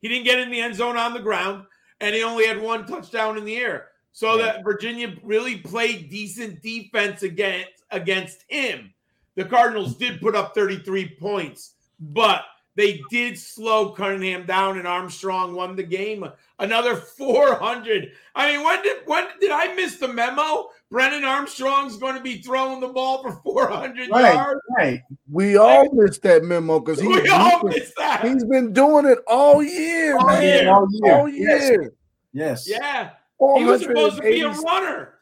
Speaker 3: He didn't get in the end zone on the ground, and he only had one touchdown in the air. So yeah. that Virginia really played decent defense against against him. The Cardinals did put up 33 points, but they did slow Cunningham down, and Armstrong won the game. Another 400. I mean, when did when did I miss the memo? Brennan Armstrong's going to be throwing the ball for 400
Speaker 2: right,
Speaker 3: yards.
Speaker 2: Right.
Speaker 1: We all missed that memo because he,
Speaker 3: we all missed that.
Speaker 1: He's been doing it all year,
Speaker 3: all
Speaker 1: man.
Speaker 3: Year.
Speaker 1: All year. All year.
Speaker 2: Yes.
Speaker 3: yes. Yeah. He was supposed to be a runner.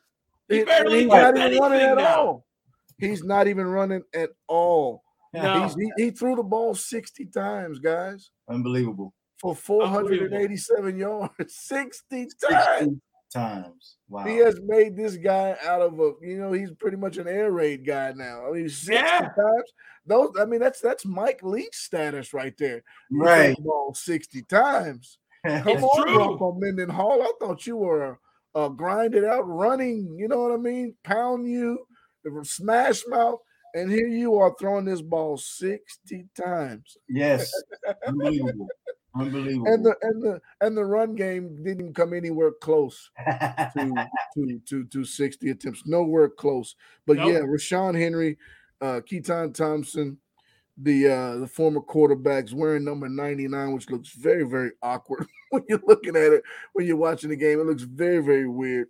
Speaker 3: He barely
Speaker 1: he's not even running at now. all. He's not even running at all. No. He, he, threw the ball 60 times, guys.
Speaker 2: Unbelievable.
Speaker 1: For 487 yards. 60 times. 60
Speaker 2: times. Wow.
Speaker 1: He has made this guy out of a, you know, he's pretty much an air raid guy now. I mean, 60 yeah. times. Those, I mean, that's that's Mike Leach status right there.
Speaker 2: He right.
Speaker 1: The ball 60 times. Come it's on, true. Bronco Mendenhall. I thought you were a, a grinded out running, you know what I mean? Pound you, smash mouth. And here you are throwing this ball 60 times.
Speaker 2: Yes. Unbelievable. Unbelievable.
Speaker 1: And the and the and the run game didn't come anywhere close to, to, to, to 60 attempts. Nowhere close. But nope. yeah, Rashawn Henry, uh Keytaon Thompson, the uh the former quarterbacks wearing number 99, which looks very, very awkward when you're looking at it, when you're watching the game. It looks very, very weird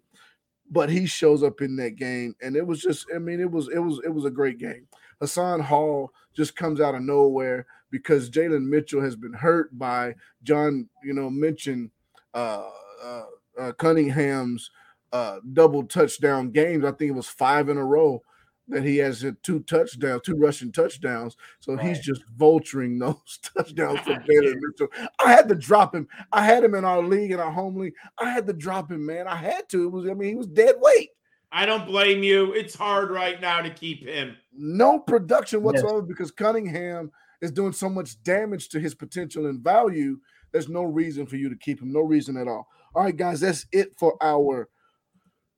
Speaker 1: but he shows up in that game, and it was just, I mean, it was, it was, it was a great game. Hassan Hall just comes out of nowhere because Jalen Mitchell has been hurt by John, you know, mentioned uh, uh, uh, Cunningham's uh, double touchdown games. I think it was five in a row that he has two touchdowns, two rushing touchdowns. So right. he's just vulturing those touchdowns for Jalen Mitchell. I had to drop him. I had him in our league, in our home league. I had to drop him, man. I had to. It was, I mean, he was dead weight.
Speaker 3: I don't blame you. It's hard right now to keep him.
Speaker 1: No production whatsoever yes. because Cunningham is doing so much damage to his potential and value. There's no reason for you to keep him. No reason at all. All right, guys, that's it for our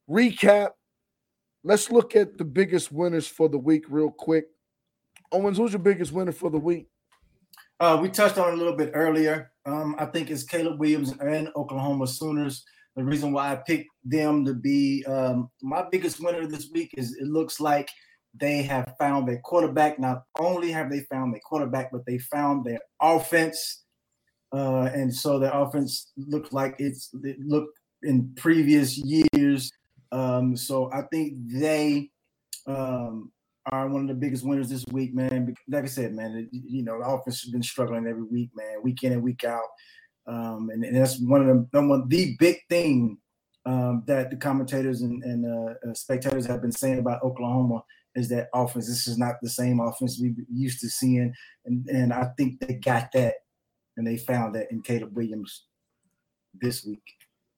Speaker 1: recap Let's look at the biggest winners for the week real quick. Owens, who's your biggest winner for the week?
Speaker 2: Uh, we touched on a little bit earlier. Um, I think it's Caleb Williams and Oklahoma Sooners. The reason why I picked them to be um, my biggest winner this week is it looks like they have found their quarterback. Not only have they found their quarterback, but they found their offense. Uh, and so their offense looked like it's it looked in previous years um, so I think they um, are one of the biggest winners this week, man. Like I said, man, you know, the offense has been struggling every week, man, week in and week out. Um, and, and, that's one of the one the big thing um, that the commentators and, and uh, uh, spectators have been saying about Oklahoma is that offense. This is not the same offense we used to seeing, and and I think they got that, and they found that in Caleb Williams this week.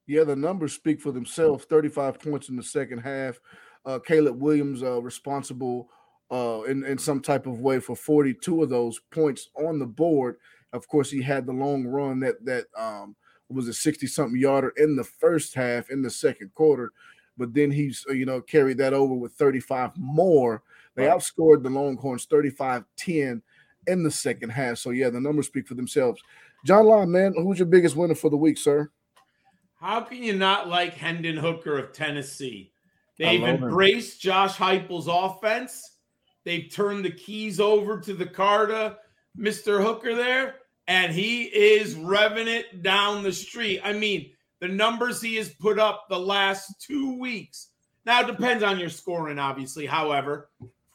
Speaker 1: Yeah, the numbers speak for themselves. 35 points in the second half. Uh, Caleb Williams uh, responsible uh, in, in some type of way for 42 of those points on the board. Of course, he had the long run that that um, was a 60 something yarder in the first half, in the second quarter. but then he's uh, you know carried that over with 35 more. They outscored the Longhorns 35-10 in the second half. So yeah, the numbers speak for themselves. John Lyon, man, who's your biggest winner for the week, sir?
Speaker 3: How can you not like Hendon Hooker of Tennessee? They've
Speaker 1: love him.
Speaker 3: embraced Josh Heupel's offense. They've turned the keys over to the car to Mr. Hooker there, and he is revving it down the street. I mean, the numbers he has put up the last two weeks. Now it depends on your scoring, obviously. However,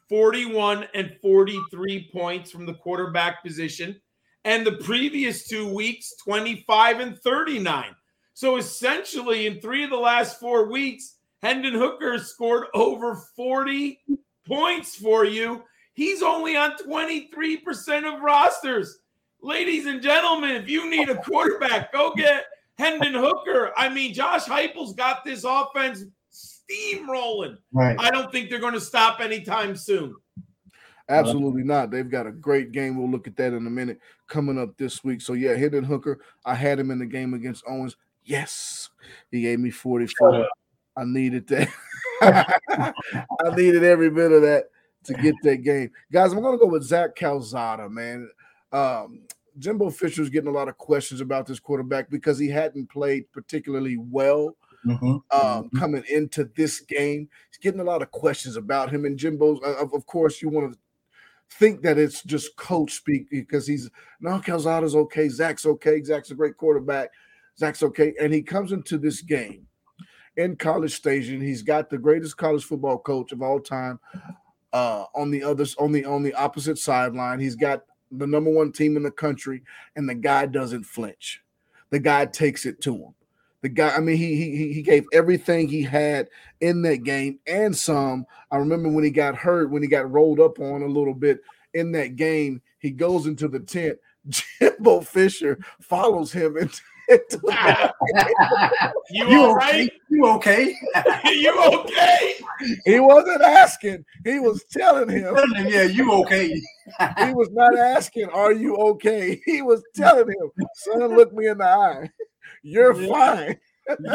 Speaker 3: 41 and 43 points from the quarterback position. And the previous two weeks, 25 and 39. So essentially, in three of the last four weeks, Hendon Hooker scored over 40 points for you. He's only on 23% of rosters. Ladies and gentlemen, if you need a quarterback, go get Hendon Hooker. I mean, Josh Heupel's got this offense steamrolling.
Speaker 2: Right.
Speaker 3: I don't think they're going to stop anytime soon.
Speaker 1: Absolutely not. They've got a great game. We'll look at that in a minute coming up this week. So yeah, Hendon Hooker. I had him in the game against Owens. Yes, he gave me 44. I needed that. I needed every bit of that to get that game. Guys, I'm gonna go with Zach Calzada, man. Um, Jimbo Fisher's getting a lot of questions about this quarterback because he hadn't played particularly well
Speaker 2: Mhm.
Speaker 1: um, coming into this game. He's getting a lot of questions about him. And Jimbo's, uh, of, of course, you want to think that it's just coach speak because he's no Calzada's okay, Zach's okay, Zach's a great quarterback, Zach's okay, and he comes into this game in College Station. He's got the greatest college football coach of all time uh, on the others on the on the opposite sideline. He's got the number one team in the country, and the guy doesn't flinch. The guy takes it to him. The guy, I mean, he he he gave everything he had in that game and some. I remember when he got hurt, when he got rolled up on a little bit in that game, he goes into the tent. Jimbo Fisher follows him into,
Speaker 3: You,
Speaker 2: You okay?
Speaker 3: right?
Speaker 2: You okay?
Speaker 3: you okay?
Speaker 1: He wasn't asking, he was telling him.
Speaker 2: yeah, you okay?
Speaker 1: He was not asking, Are you okay? He was telling him, Son, look me in the eye. You're fine.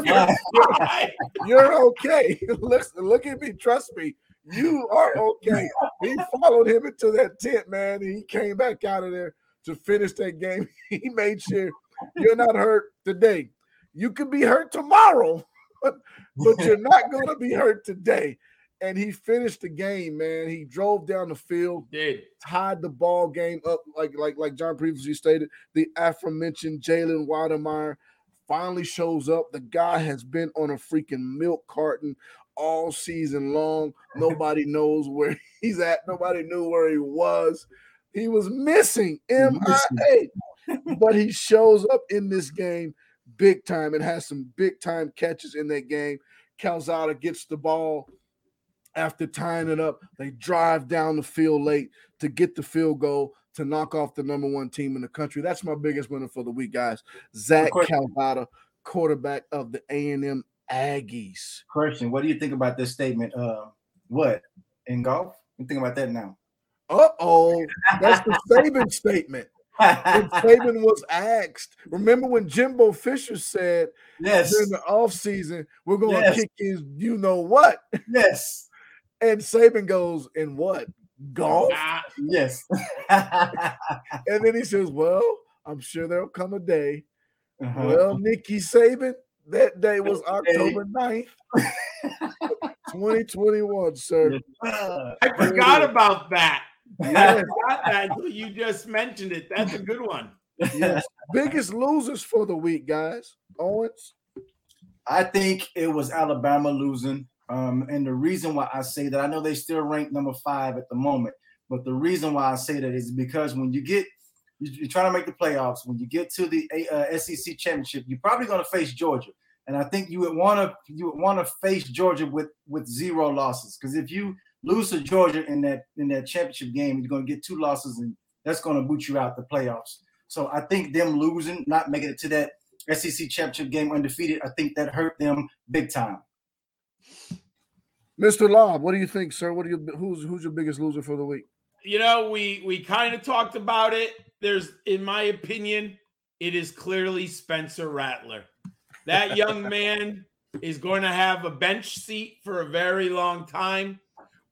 Speaker 2: Yeah.
Speaker 3: Right.
Speaker 1: You're okay. look, look at me. Trust me. You are okay. He followed him into that tent, man. And he came back out of there to finish that game. He made sure you're not hurt today. You could be hurt tomorrow, but, you're not going to be hurt today. And he finished the game, man. He drove down the field,
Speaker 3: Did.
Speaker 1: tied the ball game up, like like like John previously stated. The aforementioned Jalen Wydermyer finally shows up. The guy has been on a freaking milk carton all season long. Nobody knows where he's at. Nobody knew where he was. He was missing MIA, but he shows up in this game big time and has some big time catches in that game. Calzada gets the ball after tying it up. They drive down the field late to get the field goal to knock off the number one team in the country. That's my biggest winner for the week, guys. Zach. Calzada, quarterback of the A&M Aggies.
Speaker 2: Question: What do you think about this statement? Uh, what in golf? You think about that now?
Speaker 1: Uh-oh, that's the Saban statement. When Saban was asked, remember when Jimbo Fisher said
Speaker 2: yes,
Speaker 1: during the offseason, we're going to
Speaker 2: Yes.
Speaker 1: kick his you know what?
Speaker 2: yes,
Speaker 1: And Saban goes, in what? Golf?
Speaker 3: Ah,
Speaker 2: yes.
Speaker 1: And then he says, Well, I'm sure there'll come a day.
Speaker 2: Uh-huh.
Speaker 1: Well, Nikki Saban, that day was October 9th, 2021, sir.
Speaker 2: Uh,
Speaker 3: I forgot about that. I
Speaker 1: Yes,
Speaker 3: that until you just mentioned it. That's a good one.
Speaker 1: yes. Biggest losers for the week, guys. Owens.
Speaker 2: I think it was Alabama losing. Um, and the reason why I say that, I know they still rank number five at the moment, but the reason why I say that is because when you get, you- you're trying to make the playoffs, when you get to the uh, SEC championship, you're probably going to face Georgia. And I think you would want to you would want to face Georgia with with zero losses because if you lose to Georgia in that in that championship game, you're going to get two losses, and that's going to boot you out the playoffs. So I think them losing, not making it to that SEC championship game undefeated, I think that hurt them big time.
Speaker 1: Mr. Lob, what do you think, sir? What do you who's who's your biggest loser for the week?
Speaker 3: You know, we we kind of talked about it. There's, in my opinion, it is clearly Spencer Rattler. That young man is going to have a bench seat for a very long time.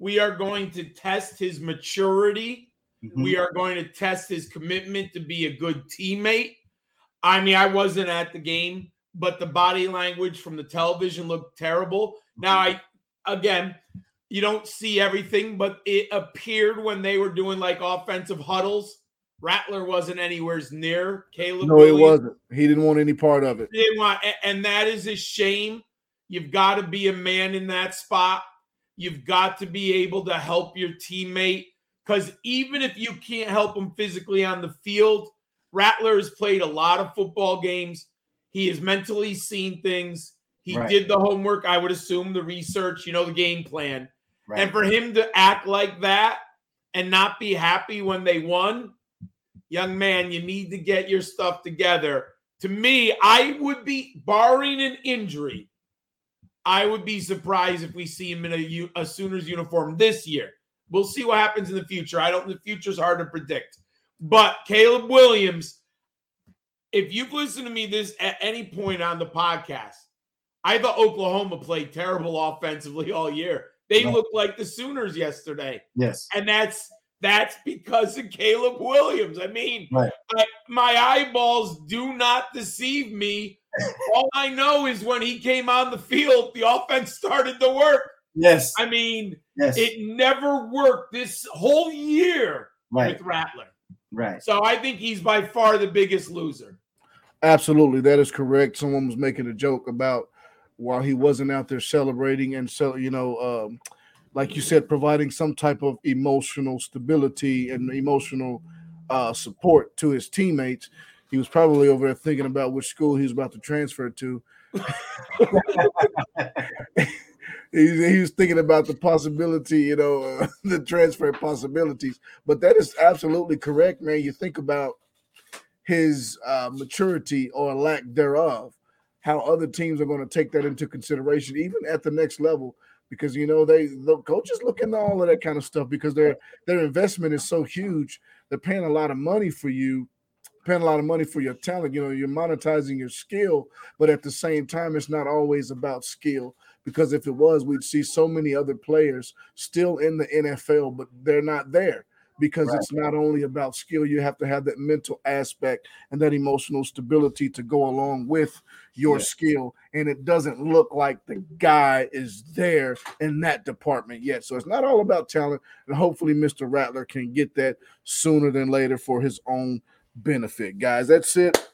Speaker 3: We are going to test his maturity.
Speaker 2: Mhm.
Speaker 3: We are going to test his commitment to be a good teammate. I mean, I wasn't at the game, but the body language from the television looked terrible. Now, I again, you don't see everything, but it appeared when they were doing like offensive huddles, Rattler wasn't anywhere near Caleb.
Speaker 1: No,
Speaker 3: Williams.
Speaker 1: wasn't. He didn't want any part of it.
Speaker 3: They want, and that is a shame. You've got to be a man in that spot. You've got to be able to help your teammate because even if you can't help him physically on the field, Rattler has played a lot of football games. He has mentally seen things. He
Speaker 2: Right.
Speaker 3: did the homework. I would assume the research, you know, the game plan.
Speaker 2: Right.
Speaker 3: And for him to act like that and not be happy when they won, young man, you need to get your stuff together. To me, I would be, barring an injury, I would be surprised if we see him in a Sooners uniform this year. We'll see what happens in the future. I don't, the future's hard to predict. But Caleb Williams, if you've listened to me this at any point on the podcast, I thought Oklahoma played terrible offensively all year. They
Speaker 2: Right.
Speaker 3: looked like the Sooners yesterday
Speaker 2: yes.
Speaker 3: and that's that's because of Caleb Williams. I mean,
Speaker 2: Right.
Speaker 3: I, my eyeballs do not deceive me. All I know is when he came on the field, the offense started to work.
Speaker 2: Yes.
Speaker 3: I mean,
Speaker 2: yes.
Speaker 3: it never worked this whole year
Speaker 2: right.
Speaker 3: with Rattler.
Speaker 2: Right.
Speaker 3: So I think he's by far the biggest loser.
Speaker 1: Absolutely, that is correct. Someone was making a joke about while he wasn't out there celebrating and so you know, um, like you said, providing some type of emotional stability and emotional uh, support to his teammates. He was probably over there thinking about which school he was about to transfer to. he, he was thinking about the possibility, you know, uh, the transfer possibilities. But that is absolutely correct, man. You think about his uh, maturity or lack thereof, how other teams are going to take that into consideration, even at the next level, because you know they the coaches look into all of that kind of stuff because their their investment is so huge. They're paying a lot of money for you, paying a lot of money for your talent. You know, you're monetizing your skill, but at the same time, it's not always about skill. Because if it was, we'd see so many other players still in the NFL, but they're not there because
Speaker 2: Right.
Speaker 1: it's not only about skill you have to have that mental aspect and that emotional stability to go along with your
Speaker 2: Yeah.
Speaker 1: skill and it doesn't look like the guy is there in that department yet so it's not all about talent and hopefully mr rattler can get that sooner than later for his own benefit guys that's it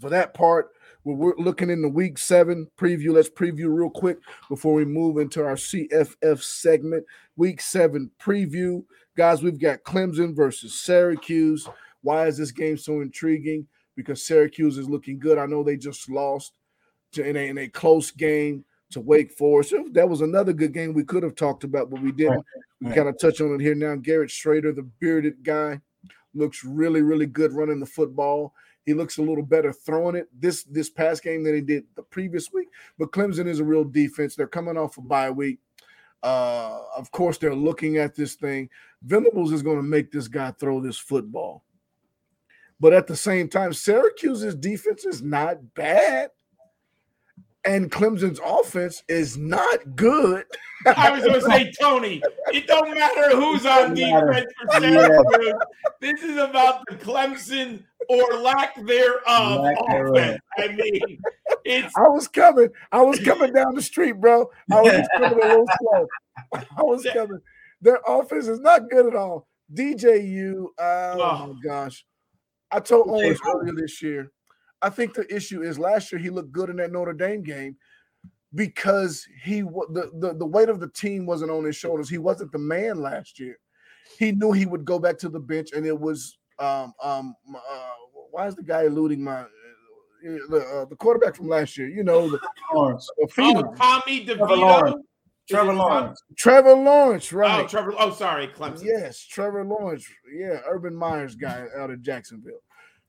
Speaker 1: for that part we're looking in the week seven preview let's preview real quick before we move into our cff segment week seven preview Guys, we've got Clemson versus Syracuse. Why is this game so intriguing? Because Syracuse is looking good. I know they just lost to, in, a, in a close game to Wake Forest. That was another good game we could have talked about, but we didn't.
Speaker 2: Right,
Speaker 1: We
Speaker 2: right.
Speaker 1: kind of touch on it here now. Garrett Shrader, the bearded guy, looks really, really good running the football. He looks a little better throwing it this this past game than he did the previous week. But Clemson is a real defense. They're coming off a bye week. Uh, of course, they're looking at this thing. Venables is going to make this guy throw this football. But at the same time, Syracuse's defense is not bad. And Clemson's offense is not good.
Speaker 3: I was going to say, Tony, it don't matter who's on
Speaker 2: Doesn't
Speaker 3: defense for Syracuse. This is about the Clemson or lack thereof
Speaker 2: Lack thereof.
Speaker 3: offense. I mean, it's
Speaker 1: I was coming. I was coming down the street, bro. I was just coming a little slow. I was coming. Their offense is not good at all. DJU, oh,
Speaker 3: Oh.
Speaker 1: my gosh. I told Owens earlier this year. I think the issue is last year he looked good in that Notre Dame game because he the, the the weight of the team wasn't on his shoulders. He wasn't the man last year. He knew he would go back to the bench, and it was um um uh, why is the guy eluding my uh, the uh, the quarterback from last year? You know the,
Speaker 2: Lawrence.
Speaker 1: the
Speaker 3: oh,
Speaker 1: phenom.
Speaker 3: Tommy
Speaker 2: Trevor
Speaker 3: DeVito.
Speaker 2: Lawrence. Trevor Lawrence.
Speaker 1: Trevor Lawrence,
Speaker 3: Oh,
Speaker 1: right?
Speaker 3: Trevor. Oh, sorry, Clemson.
Speaker 1: Yes, Trevor Lawrence. Yeah, Urban Meyer's guy out of Jacksonville.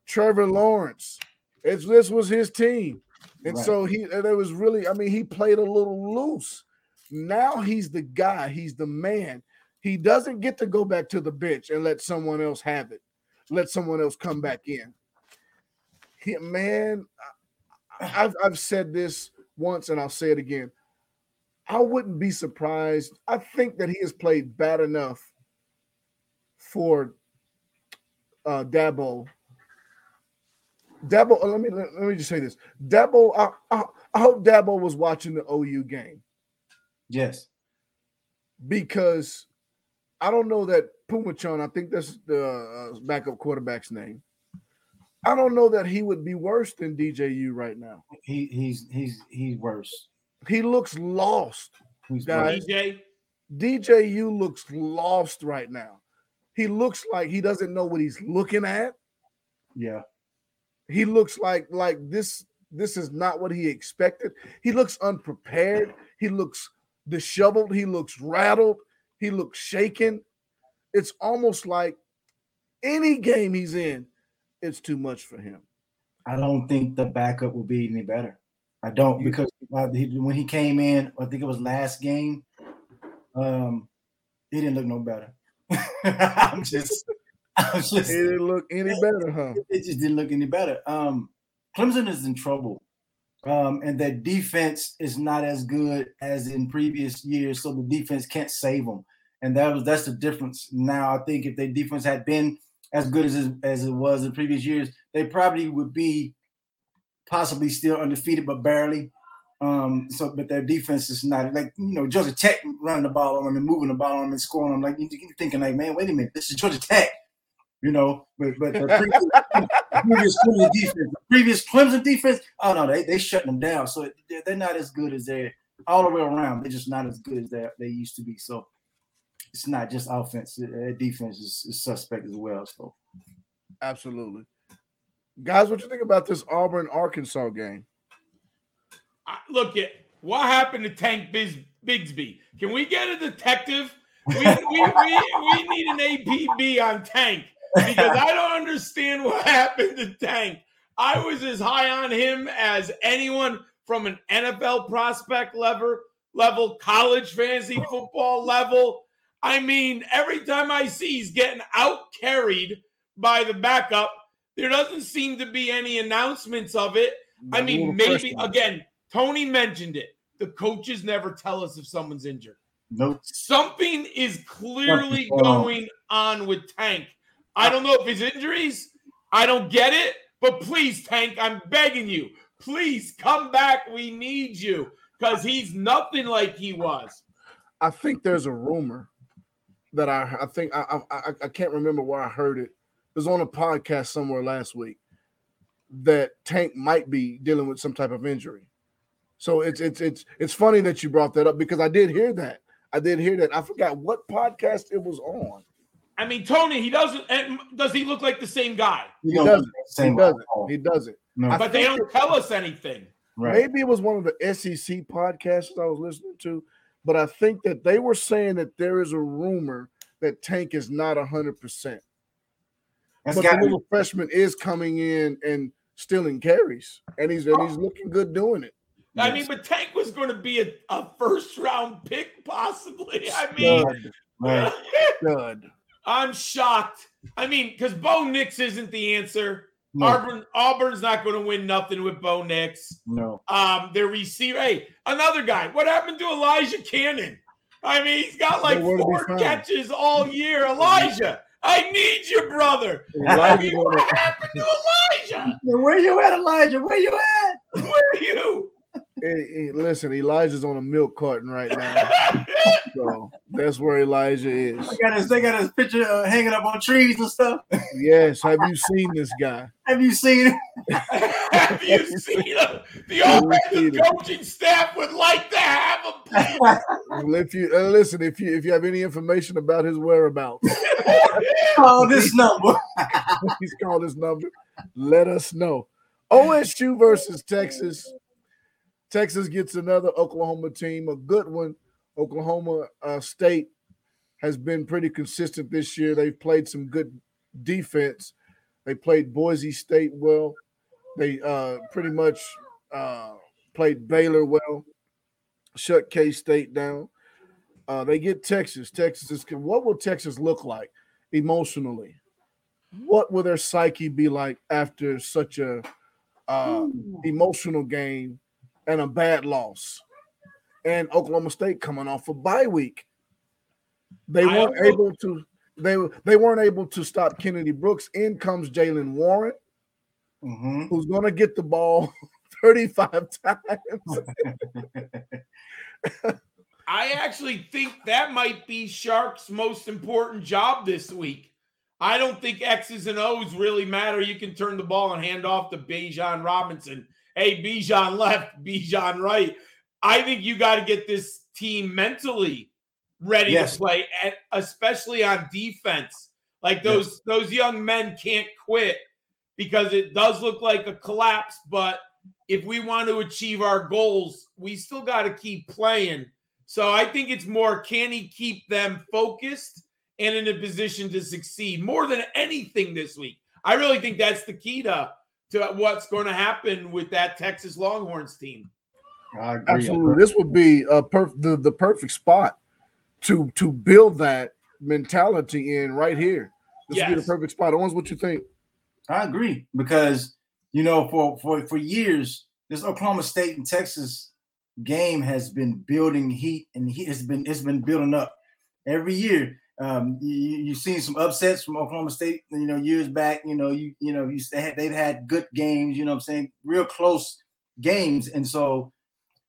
Speaker 1: Trevor Lawrence. It's this was his team. And
Speaker 2: Right.
Speaker 1: so he and it was really, I mean, he played a little loose. Now he's the guy, he's the man. He doesn't get to go back to the bench and let someone else have it. Let someone else come back in. He, man, I- I've I've said this once and I'll say it again. I wouldn't be surprised. I think that he has played bad enough for uh Dabo. Dabo, let me let, let me just say this. Dabo, I, I, I hope Dabo was watching the OU game
Speaker 2: Yes.
Speaker 1: because I don't know that Phommachanh, I think that's the uh, backup quarterback's name. I don't know that he would be worse than DJU right now.
Speaker 2: He he's he's he's worse.
Speaker 1: He looks lost.
Speaker 2: He's
Speaker 1: Guys,
Speaker 2: worse.
Speaker 3: DJ,
Speaker 1: DJU looks lost right now. He looks like he doesn't know what he's looking at.
Speaker 2: Yeah.
Speaker 1: He looks like like this this is not what he expected. He looks unprepared. He looks disheveled. He looks rattled. He looks shaken. It's almost like any game he's in, it's too much for him.
Speaker 2: I don't think the backup will be any better. I don't because uh, when he came in, I think it was last game. Um, he didn't look no better. I'm just.
Speaker 1: It didn't look any better, huh?
Speaker 2: It just didn't look any better. Um, Clemson is in trouble, um, and their defense is not as good as in previous years, so the defense can't save them. And that was that's the difference. Now I think if their defense had been as good as as it was in previous years, they probably would be possibly still undefeated, but barely. Um, so but their defense is not like you know Georgia Tech running the ball on them and moving the ball on them and scoring them. Like you're thinking like, man, wait a minute, this is Georgia Tech, you know. But but the previous, previous Clemson defense, the previous Clemson defense, oh no, they they shutting them down. So they're, they're not as good as they all the way around. They're just not as good as they they used to be. So it's not just offense; uh, defense is, is suspect as well. So
Speaker 1: Absolutely. Guys, what you think about this Auburn Arkansas game?
Speaker 3: I- look at what happened to Tank Biz, Bigsby. Can we get a detective? We, we, we, we need an APB on Tank because I don't understand what happened to Tank. I was as high on him as anyone from an NFL prospect level, level college fantasy football level. I mean, every time I see he's getting out carried by the backup, there doesn't seem to be any announcements of it. I mean, maybe again, Tony mentioned it. The coaches never tell us if someone's injured.
Speaker 2: nope.
Speaker 3: Something is clearly
Speaker 2: Something's going on.
Speaker 3: going on with Tank. I don't know if it's injuries. I don't get it. But please, Tank, I'm begging you, please come back. We need you because he's nothing like he was.
Speaker 1: I think there's a rumor that I I think I I, I- can't remember where I heard it. It was on a podcast somewhere last week that Tank might be dealing with some type of injury. So it's it's it's it's funny that you brought that up because I did hear that. I did hear that. I forgot what podcast it was on.
Speaker 3: I mean, Tony, he doesn't. Eh, and Does he look like the same guy?
Speaker 1: He
Speaker 2: don't
Speaker 1: doesn't.
Speaker 2: do
Speaker 1: He doesn't. He doesn't.
Speaker 2: No.
Speaker 1: I
Speaker 3: But they don't tell us anything.
Speaker 2: right.
Speaker 1: Maybe it was one of the SEC podcasts I was listening to, but I think that they were saying that there is a rumor that Tank is not hundred percent.
Speaker 2: That's
Speaker 1: But the
Speaker 2: gotta be-
Speaker 1: little freshman is coming in and stealing carries, and he's and he's looking good doing it.
Speaker 3: I mean, but Tank was going to be a, a first round pick, possibly. I mean,
Speaker 1: Stud,
Speaker 2: right.
Speaker 1: stud.
Speaker 3: I'm shocked. I mean, because Bo Nix isn't the answer.
Speaker 2: No,
Speaker 3: Auburn, Auburn's not going to win nothing with Bo Nix.
Speaker 2: no.
Speaker 3: Um, their receiver. Hey, another guy. What happened to Elijah Cannon? I mean, he's got like four catches all year. Elijah, I need you, brother. I
Speaker 1: Elijah
Speaker 3: mean, what happened to Elijah?
Speaker 2: Where are you at, Elijah? Where you at?
Speaker 3: Where are you?
Speaker 1: Hey, hey, listen, Elijah's on a milk carton right now, so that's where Elijah is.
Speaker 2: They got his, they got his picture uh, hanging up on trees and stuff.
Speaker 1: Yes, have you seen this guy?
Speaker 2: Have you seen it?
Speaker 3: Have you seen him? The
Speaker 1: Have
Speaker 3: offensive
Speaker 1: seen him?
Speaker 3: coaching staff would like to have him.
Speaker 1: Well, if you uh, listen, if you if you have any information about his whereabouts,
Speaker 2: Call this number.
Speaker 1: he's called his number. Let us know. OSU versus Texas. Texas gets another Oklahoma team, a good one. Oklahoma uh, State has been pretty consistent this year. They've played some good defense. They played Boise State well. They uh, pretty much uh, played Baylor well. Shut K State down. Uh, they get Texas. Texas is what will Texas look like emotionally? What will their psyche be like after such a uh, emotional game and a bad loss. And Oklahoma State coming off a bye week. They weren't able to they they weren't able to stop Kennedy Brooks. In comes Jaylen Warren,
Speaker 2: Mhm.
Speaker 1: who's gonna get the ball 35 times.
Speaker 3: I actually think that might be Sark's most important job this week. I don't think X's and O's really matter. You can turn the ball and hand off to Bijan Robinson. Hey, Bijan left, Bijan right. I think you got to get this team mentally ready
Speaker 2: Yes.
Speaker 3: to play, and especially on defense. Like those those young men can't quit because it does look like a collapse. But if we want to achieve our goals, we still got to keep playing. So I think it's more can he keep them focused and in a position to succeed more than anything this week. I really think that's the key to to what's going to happen with that Texas Longhorns team.
Speaker 2: I agree.
Speaker 1: Absolutely, this would be a perf- the, the perfect spot to to build that mentality in right here. This would be the perfect spot. Owens, what you think?
Speaker 2: I agree because you know for for for years this Oklahoma State and Texas game has been building heat and heat has been it's been building up every year. Um, you, you- you've seen some upsets from Oklahoma State, you know, years back. You know, you you know, you they had, they've had good games. You know, what I'm saying real close games, and so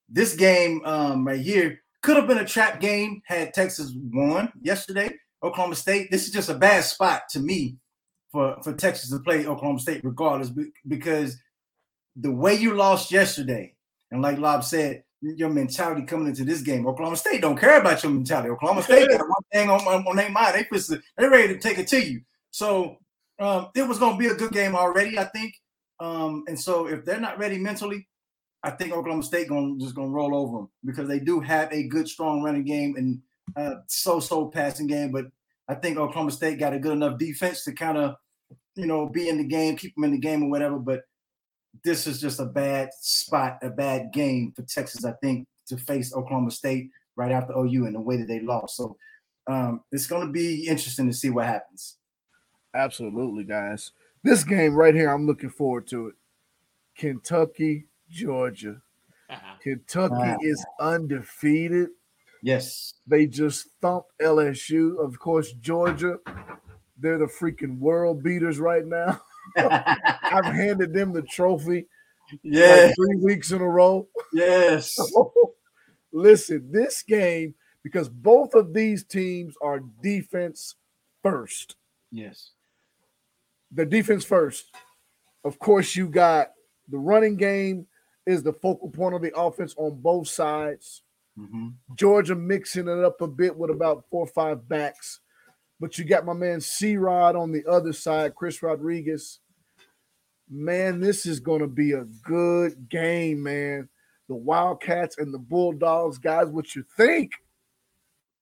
Speaker 2: this game um, right here could have been a trap game had Texas won yesterday. Oklahoma State. This is just a bad spot to me for for Texas to play Oklahoma State, regardless, because the way you lost yesterday, and like Lob said, your mentality coming into this game, Oklahoma State don't care about your mentality. Oklahoma State got thing on, on, on their mind. They they're ready to take it to you. So um, it was going to be a good game already, I think. Um, and so if they're not ready mentally, I think Oklahoma State going just going to roll over them because they do have a good, strong running game and uh, so-so passing game. But I think Oklahoma State got a good enough defense to kind of, you know, be in the game, keep them in the game or whatever. But this is just a bad spot, a bad game for Texas, I think, to face Oklahoma State right after OU and the way that they lost. So um, it's going to be interesting to see what happens.
Speaker 1: Absolutely, guys. This game right here, I'm looking forward to it. Kentucky, Georgia. Kentucky
Speaker 2: Wow.
Speaker 1: is undefeated.
Speaker 2: Yes.
Speaker 1: They just thumped LSU. Of course, Georgia, they're the freaking world beaters right now. I've handed them the trophy
Speaker 2: yeah.
Speaker 1: like three weeks in a row.
Speaker 2: Yes.
Speaker 1: Listen, this game, because both of these teams are defense first.
Speaker 2: Yes.
Speaker 1: The defense first. Of course, you got the running game is the focal point of the offense on both sides.
Speaker 2: hmm
Speaker 1: Georgia mixing it up a bit with about four or five backs. But you got my man C Rod on the other side, Chris Rodriguez. Man, this is going to be a good game, man. The Wildcats and the Bulldogs, guys, what you think?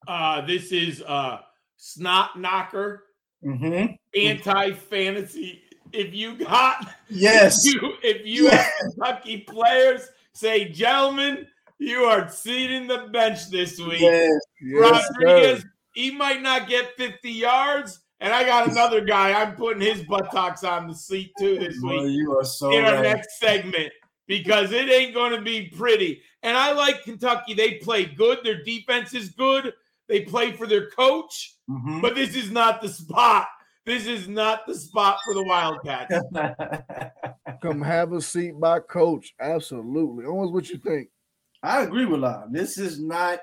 Speaker 3: Uh, this is uh, snot knocker,
Speaker 2: hmm
Speaker 3: anti fantasy. If you got
Speaker 2: Yes.
Speaker 3: you, if you have Kentucky players, say, gentlemen, you are seating the bench this week.
Speaker 2: Yes.
Speaker 1: Yes,
Speaker 3: Rodriguez,
Speaker 1: sir.
Speaker 3: he might not get 50 yards. And I got another guy. I'm putting his buttocks on the seat too this
Speaker 2: Boy,
Speaker 3: week
Speaker 2: you are so
Speaker 3: in our next segment because it ain't going to be pretty. And I like Kentucky. They play good. Their defense is good. They play for their coach,
Speaker 2: Mhm.
Speaker 3: but this is not the spot. This is not the spot for the Wildcats.
Speaker 1: Come have a seat by coach. Absolutely. Owens, what you think?
Speaker 2: I agree with Lon. This is not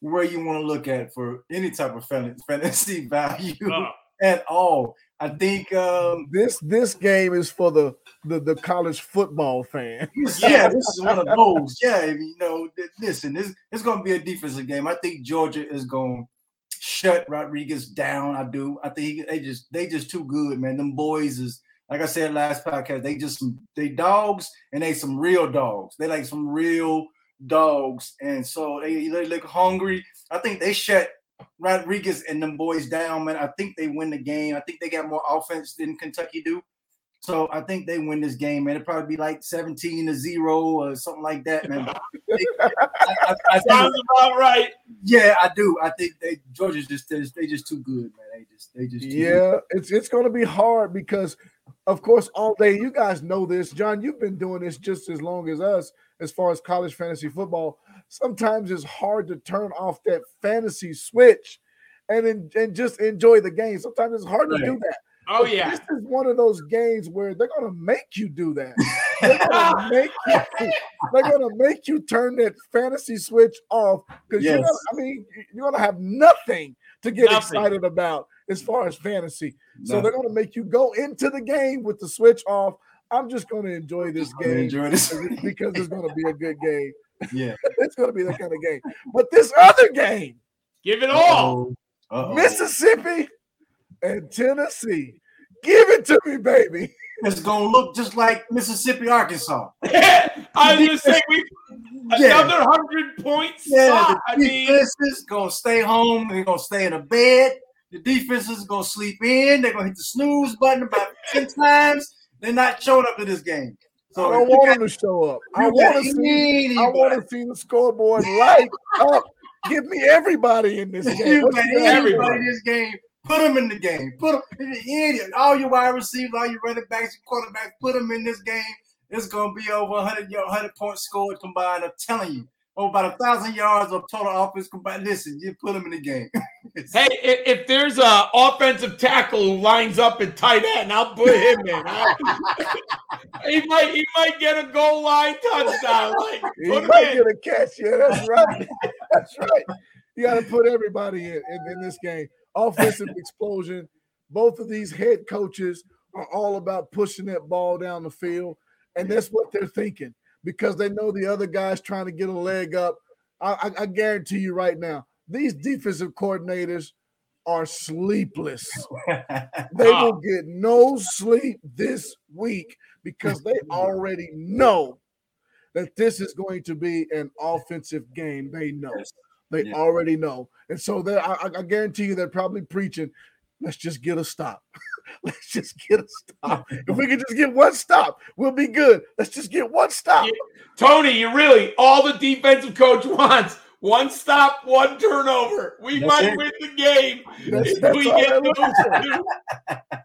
Speaker 2: where you want to look at for any type of fantasy value
Speaker 3: Uh,
Speaker 2: at all. I think, um,
Speaker 1: This this game is for the the, the college football fan.
Speaker 2: yeah, this is one of those. Yeah, you know, th- listen, this it's going to be a defensive game. I think Georgia is going to shut Rodriguez down. I do. I think he- they just they just too good, man. Them boys is like I said last podcast. They just some they dogs and they some real dogs. They like some real dogs, and so they they look hungry. I think they shut Rodriguez and them boys down, man. I think they win the game. I think they got more offense than Kentucky do. So I think they win this game, man. It'll probably be like 17 to 0 or something like that, man. I, I- I think-
Speaker 3: sounds about right.
Speaker 2: yeah, I do. I think they Georgia's just they just too good, man. They just they just too good.
Speaker 1: Yeah, it's it's going to be hard because of course, all day. You guys know this, John. You've been doing this just as long as us, as far as college fantasy football. Sometimes it's hard to turn off that fantasy switch and en- and just enjoy the game. Sometimes it's hard to do that.
Speaker 3: Oh
Speaker 1: But
Speaker 3: yeah.
Speaker 1: This is one of those games where they're gonna make you do that. They're gonna make you, they're gonna make you turn that fantasy switch off because you're
Speaker 2: Yes.
Speaker 1: gonna, I mean, you're gonna have nothing to get
Speaker 3: Nothing.
Speaker 1: excited about as far as fantasy. So they're gonna make you go into the game with the switch off. I'm just gonna enjoy this
Speaker 2: I'm
Speaker 1: game
Speaker 2: enjoy this.
Speaker 1: because it's gonna be a good game.
Speaker 2: yeah.
Speaker 1: It's gonna be that kind of game. But this other game,
Speaker 3: Give it all.
Speaker 2: Uh-oh.
Speaker 1: Mississippi and Tennessee, give it to me, baby.
Speaker 2: It's gonna look just like Mississippi, Arkansas.
Speaker 3: I was gonna say we
Speaker 2: Yeah.
Speaker 3: another hundred points.
Speaker 2: Yeah,
Speaker 3: I
Speaker 2: the
Speaker 3: mean,
Speaker 2: is gonna stay home. They're gonna stay in a bed. The defense is gonna sleep in. They're gonna hit the snooze button about ten times. They're not showing up to this game. So
Speaker 1: I don't want
Speaker 2: got-
Speaker 1: them to show up. I want to see. I want to see the scoreboard light up. Give me everybody in this game.
Speaker 2: you
Speaker 1: What
Speaker 2: got
Speaker 1: you got?
Speaker 2: anybody
Speaker 3: Everybody.
Speaker 2: in this game. Put them in the game. Put them. Idiot. All your wide receivers, all your running backs, your quarterbacks. Put them in this game. It's gonna be over 100 yard, 100 points scored combined. I'm telling you, over about a thousand yards of total offense combined. Listen, you put them in the game.
Speaker 3: hey, if, if there's a offensive tackle who lines up at tight end, I'll put him in. he might he might get a goal line touchdown. Like
Speaker 1: You
Speaker 3: put him
Speaker 1: might
Speaker 3: in.
Speaker 1: get a catch. Yeah, that's right. that's right. You got to put everybody in, in in this game. Offensive explosion. Both of these head coaches are all about pushing that ball down the field, and that's what they're thinking because they know the other guy's trying to get a leg up. I, I, I guarantee you right now, these defensive coordinators are sleepless. They will get no sleep this week because they already know that this is going to be an offensive game. They know. They
Speaker 2: Yeah.
Speaker 1: already know. And so they I, I- guarantee you they're probably preaching, let's just get a stop. let's just get a stop. if we can just get one stop, we'll be good. Let's just get one stop.
Speaker 3: Tony, you really all the defensive coach wants one stop, one turnover. We
Speaker 2: That's
Speaker 3: might
Speaker 2: it.
Speaker 3: win the game
Speaker 1: That's,
Speaker 3: if
Speaker 1: that's
Speaker 3: we get
Speaker 1: they're looking for.
Speaker 3: those two.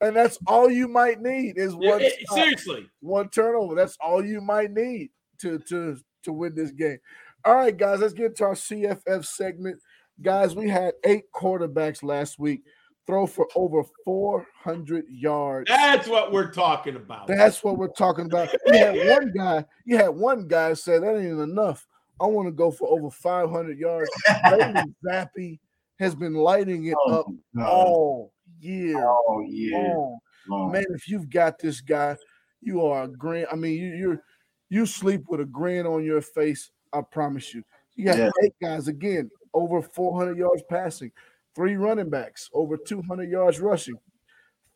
Speaker 1: And that's all you might need is one
Speaker 3: Yeah,
Speaker 1: stop.
Speaker 3: Seriously.
Speaker 1: one turnover. That's all you might need to to to win this game. All right, guys, let's get to our CFF segment. Guys, we had eight quarterbacks last week throw for over 400 yards.
Speaker 3: That's what we're talking about.
Speaker 1: That's what we're talking about. You had one guy, you had one guy say that ain't enough. I want to go for over 500 yards. Bailey Zappe has been lighting it oh, up
Speaker 2: Oh, no.
Speaker 1: all year.
Speaker 2: Oh, yeah.
Speaker 1: long.
Speaker 2: Long.
Speaker 1: Man, if you've got this guy, you are a grin. I mean, you, you're you sleep with a grin on your face. I promise you. You got
Speaker 2: Yeah.
Speaker 1: eight guys again, over 400 yards passing, three running backs, over 200 yards rushing,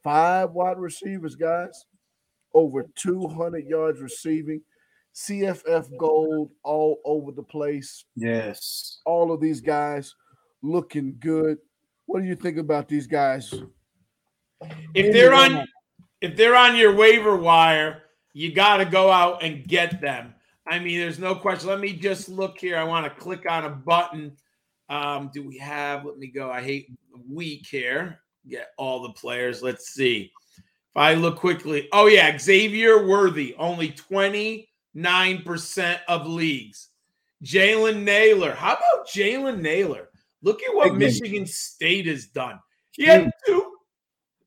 Speaker 1: five wide receivers, guys, over 200 yards receiving, CFF gold all over the place.
Speaker 2: Yes.
Speaker 1: All of these guys looking good. What do you think about these guys?
Speaker 3: if they're on if they're on your waiver wire, you got to go out and get them. I mean, there's no question. Let me just look here. I want to click on a button. Um, do we have? Let me go. I hate week here. Get all the players. Let's see. If I look quickly, oh yeah, Xavier Worthy, only 29% of leagues. Jalen Nailor. How about Jalen Nailor? Look at what Michigan State has done. He had two,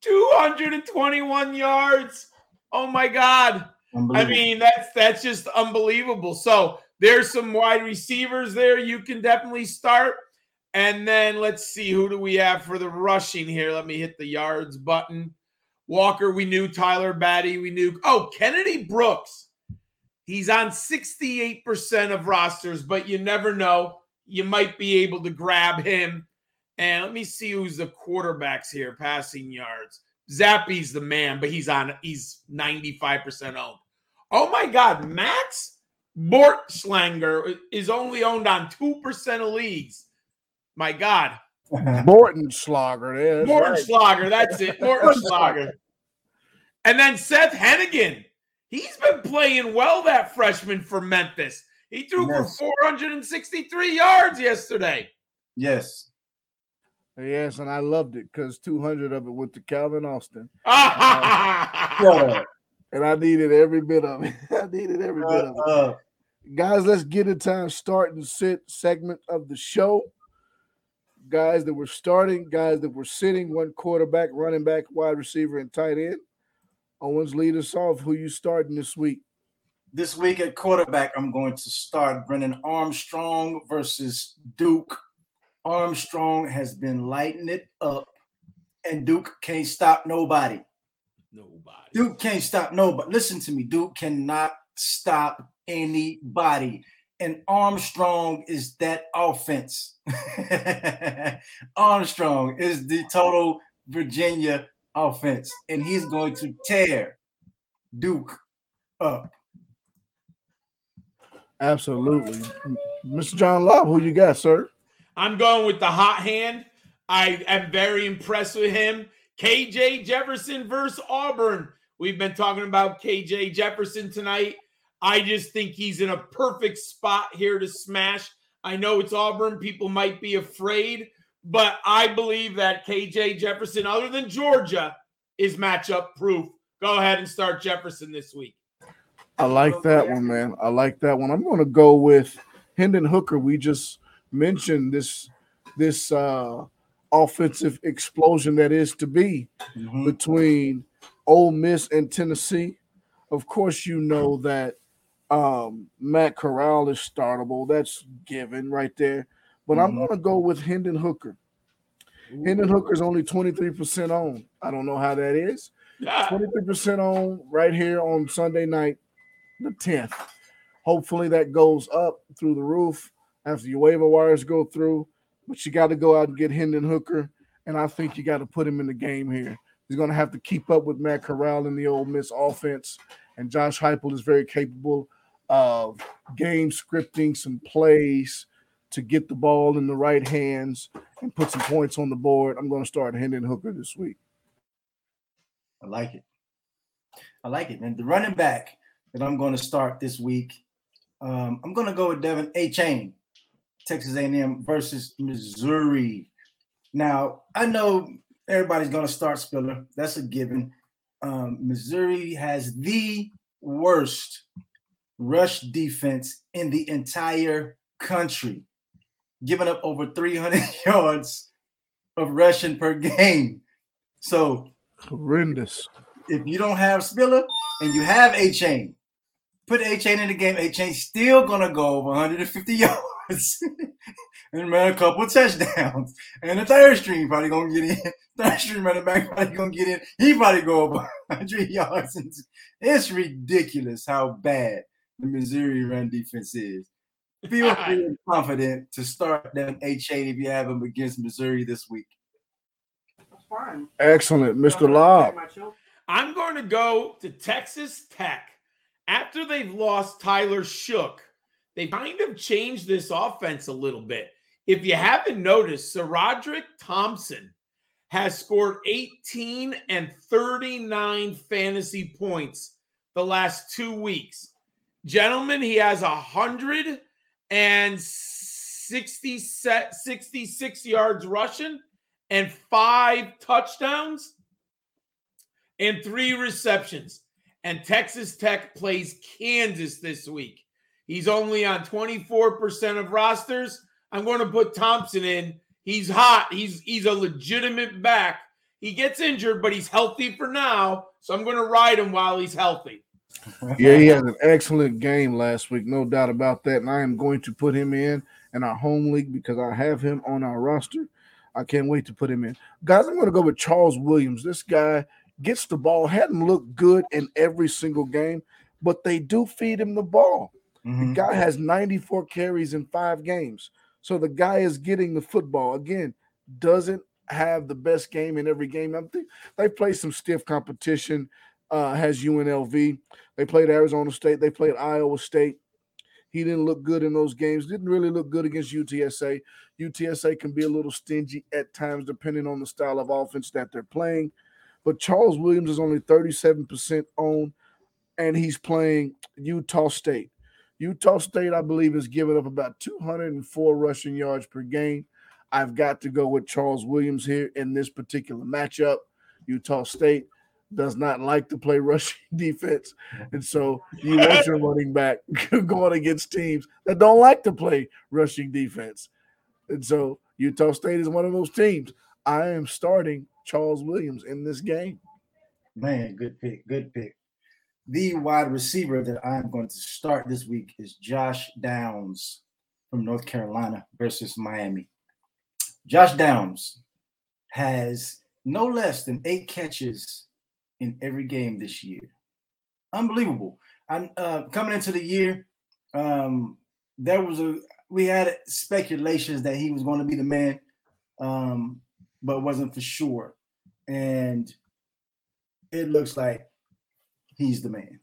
Speaker 3: 221 yards. Oh my God. I mean, that's that's just unbelievable. So there's some wide receivers there you can definitely start. And then let's see who do we have for the rushing here. Let me hit the yards button. Walker, we knew Tyler Badie, we knew. Oh, Kennedy Brooks. He's on 68% of rosters, but you never know. You might be able to grab him. And let me see who's the quarterbacks here, passing yards. Zappe's the man, but he's on he's 95% owned. Oh my god, Max Bortenschlager is only owned on 2% of leagues. My god.
Speaker 1: Morton Slogger. Yeah, that's
Speaker 3: Morton
Speaker 1: right.
Speaker 3: That's it. Morton Schlager. And then Seth Henigan. He's been playing well, that freshman for Memphis. He threw
Speaker 2: Yes.
Speaker 3: for 463 yards yesterday.
Speaker 2: yes.
Speaker 1: Yes, and I loved it because 200 of it went to Calvin Austin,
Speaker 2: up.
Speaker 1: and I needed every bit of it. I needed every bit of it.
Speaker 2: Shut up.
Speaker 1: Guys, let's get into our start and sit segment of the show. Guys that were starting, guys that were sitting, one quarterback, running back, wide receiver, and tight end. Owens, lead us off. Who you starting this week?
Speaker 2: This week at quarterback, I'm going to start Brennan Armstrong versus Duke. Armstrong has been lighting it up, and Duke can't stop nobody.
Speaker 3: Nobody.
Speaker 2: Duke can't stop nobody. Listen to me. Duke cannot stop anybody. And Armstrong is that offense. Armstrong is the total Virginia offense. And he's going to tear Duke up.
Speaker 1: Absolutely. Mr. John Love, who you got, sir?
Speaker 3: I'm going with the hot hand. I am very impressed with him. KJ Jefferson versus Auburn. We've been talking about KJ Jefferson tonight. I just think he's in a perfect spot here to smash. I know it's Auburn. People might be afraid, but I believe that KJ Jefferson, other than Georgia, is matchup proof. Go ahead and start Jefferson this week.
Speaker 1: I like that one, man. I like that one. I'm going to go with Hendon Hooker. We just mentioned this this uh offensive explosion that is to be
Speaker 2: Mhm.
Speaker 1: between Ole Miss and Tennessee. Of course, you know that um, Matt Corral is startable. That's given right there. But I'm
Speaker 2: Mhm.
Speaker 1: going to go with Hendon Hooker. Hendon Hooker's only 23% on. I don't know how that is.
Speaker 3: Yeah.
Speaker 1: 23% on right here on Sunday night, the 10th. Hopefully that goes up through the roof after your waiver wires go through. But you got to go out and get Hendon Hooker. And I think you got to put him in the game here. He's going to have to keep up with Matt Corral in the Ole Miss offense. And Josh Heupel is very capable of game scripting some plays to get the ball in the right hands and put some points on the board. I'm going to start Hendon Hooker this week.
Speaker 2: I like it. I like it. And the running back that I'm going to start this week, um, I'm going to go with Devon Achane, Texas A&M versus Missouri. Now I know everybody's going to start Spiller. That's a given. Um, Missouri has the worst rush defense in the entire country, giving up over 300 yards of rushing per game. So
Speaker 1: Horrendous.
Speaker 2: if you don't have Spiller and you have Achane, put Achane in the game. Achane still gonna go over 150 yards and run a couple of touchdowns. And the third string probably gonna get in. Third string running back probably gonna get in. He probably go over 100 yards. It's ridiculous how bad the Missouri run defense is. Feel free and confident to start them Achane if you have them against Missouri this week.
Speaker 6: Fine.
Speaker 1: Excellent, Mr.
Speaker 6: Take
Speaker 1: Lobb.
Speaker 3: I'm going to go to Texas Tech. After they've lost Tyler Shough, they kind of changed this offense a little bit. If you haven't noticed, SaRodorick Thompson has scored 18 and 39 fantasy points the last two weeks. Gentlemen, he has a hundred and 60 set 66 yards rushing and five touchdowns and three receptions. And Texas Tech plays Kansas this week. He's only on 24% of rosters. I'm going to put Thompson in. He's hot. He's he's a legitimate back. He gets injured, but he's healthy for now. So I'm going to ride him while he's healthy.
Speaker 1: Yeah, he had an excellent game last week, no doubt about that. And I am going to put him in in our home league because I have him on our roster. I can't wait to put him in. Guys, I'm going to go with Charles Williams. This guy gets the ball, hadn't looked good in every single game, but they do feed him the ball. The
Speaker 2: Mhm.
Speaker 1: guy has 94 carries in five games. So the guy is getting the football. Again, doesn't have the best game in every game. I think they play some stiff competition. Uh, has UNLV. They played Arizona State. They played Iowa State. He didn't look good in those games. Didn't really look good against UTSA. UTSA can be a little stingy at times, depending on the style of offense that they're playing. But Charles Williams is only 37% owned, and he's playing Utah State. Utah State, I believe, is giving up about 204 rushing yards per game. I've got to go with Charles Williams here in this particular matchup. Utah State does not like to play rushing defense. And so you want your running back going against teams that don't like to play rushing defense. And so Utah State is one of those teams. I am starting Charles Williams in this game.
Speaker 2: Man, good pick. Good pick. The wide receiver that I'm going to start this week is Josh Downs from North Carolina versus Miami. Josh Downs has no less than eight catches in every game this year. Unbelievable. I'm uh, coming into the year. Um, there was a we had speculations that he was going to be the man, um, but wasn't for sure. And it looks like he's the man.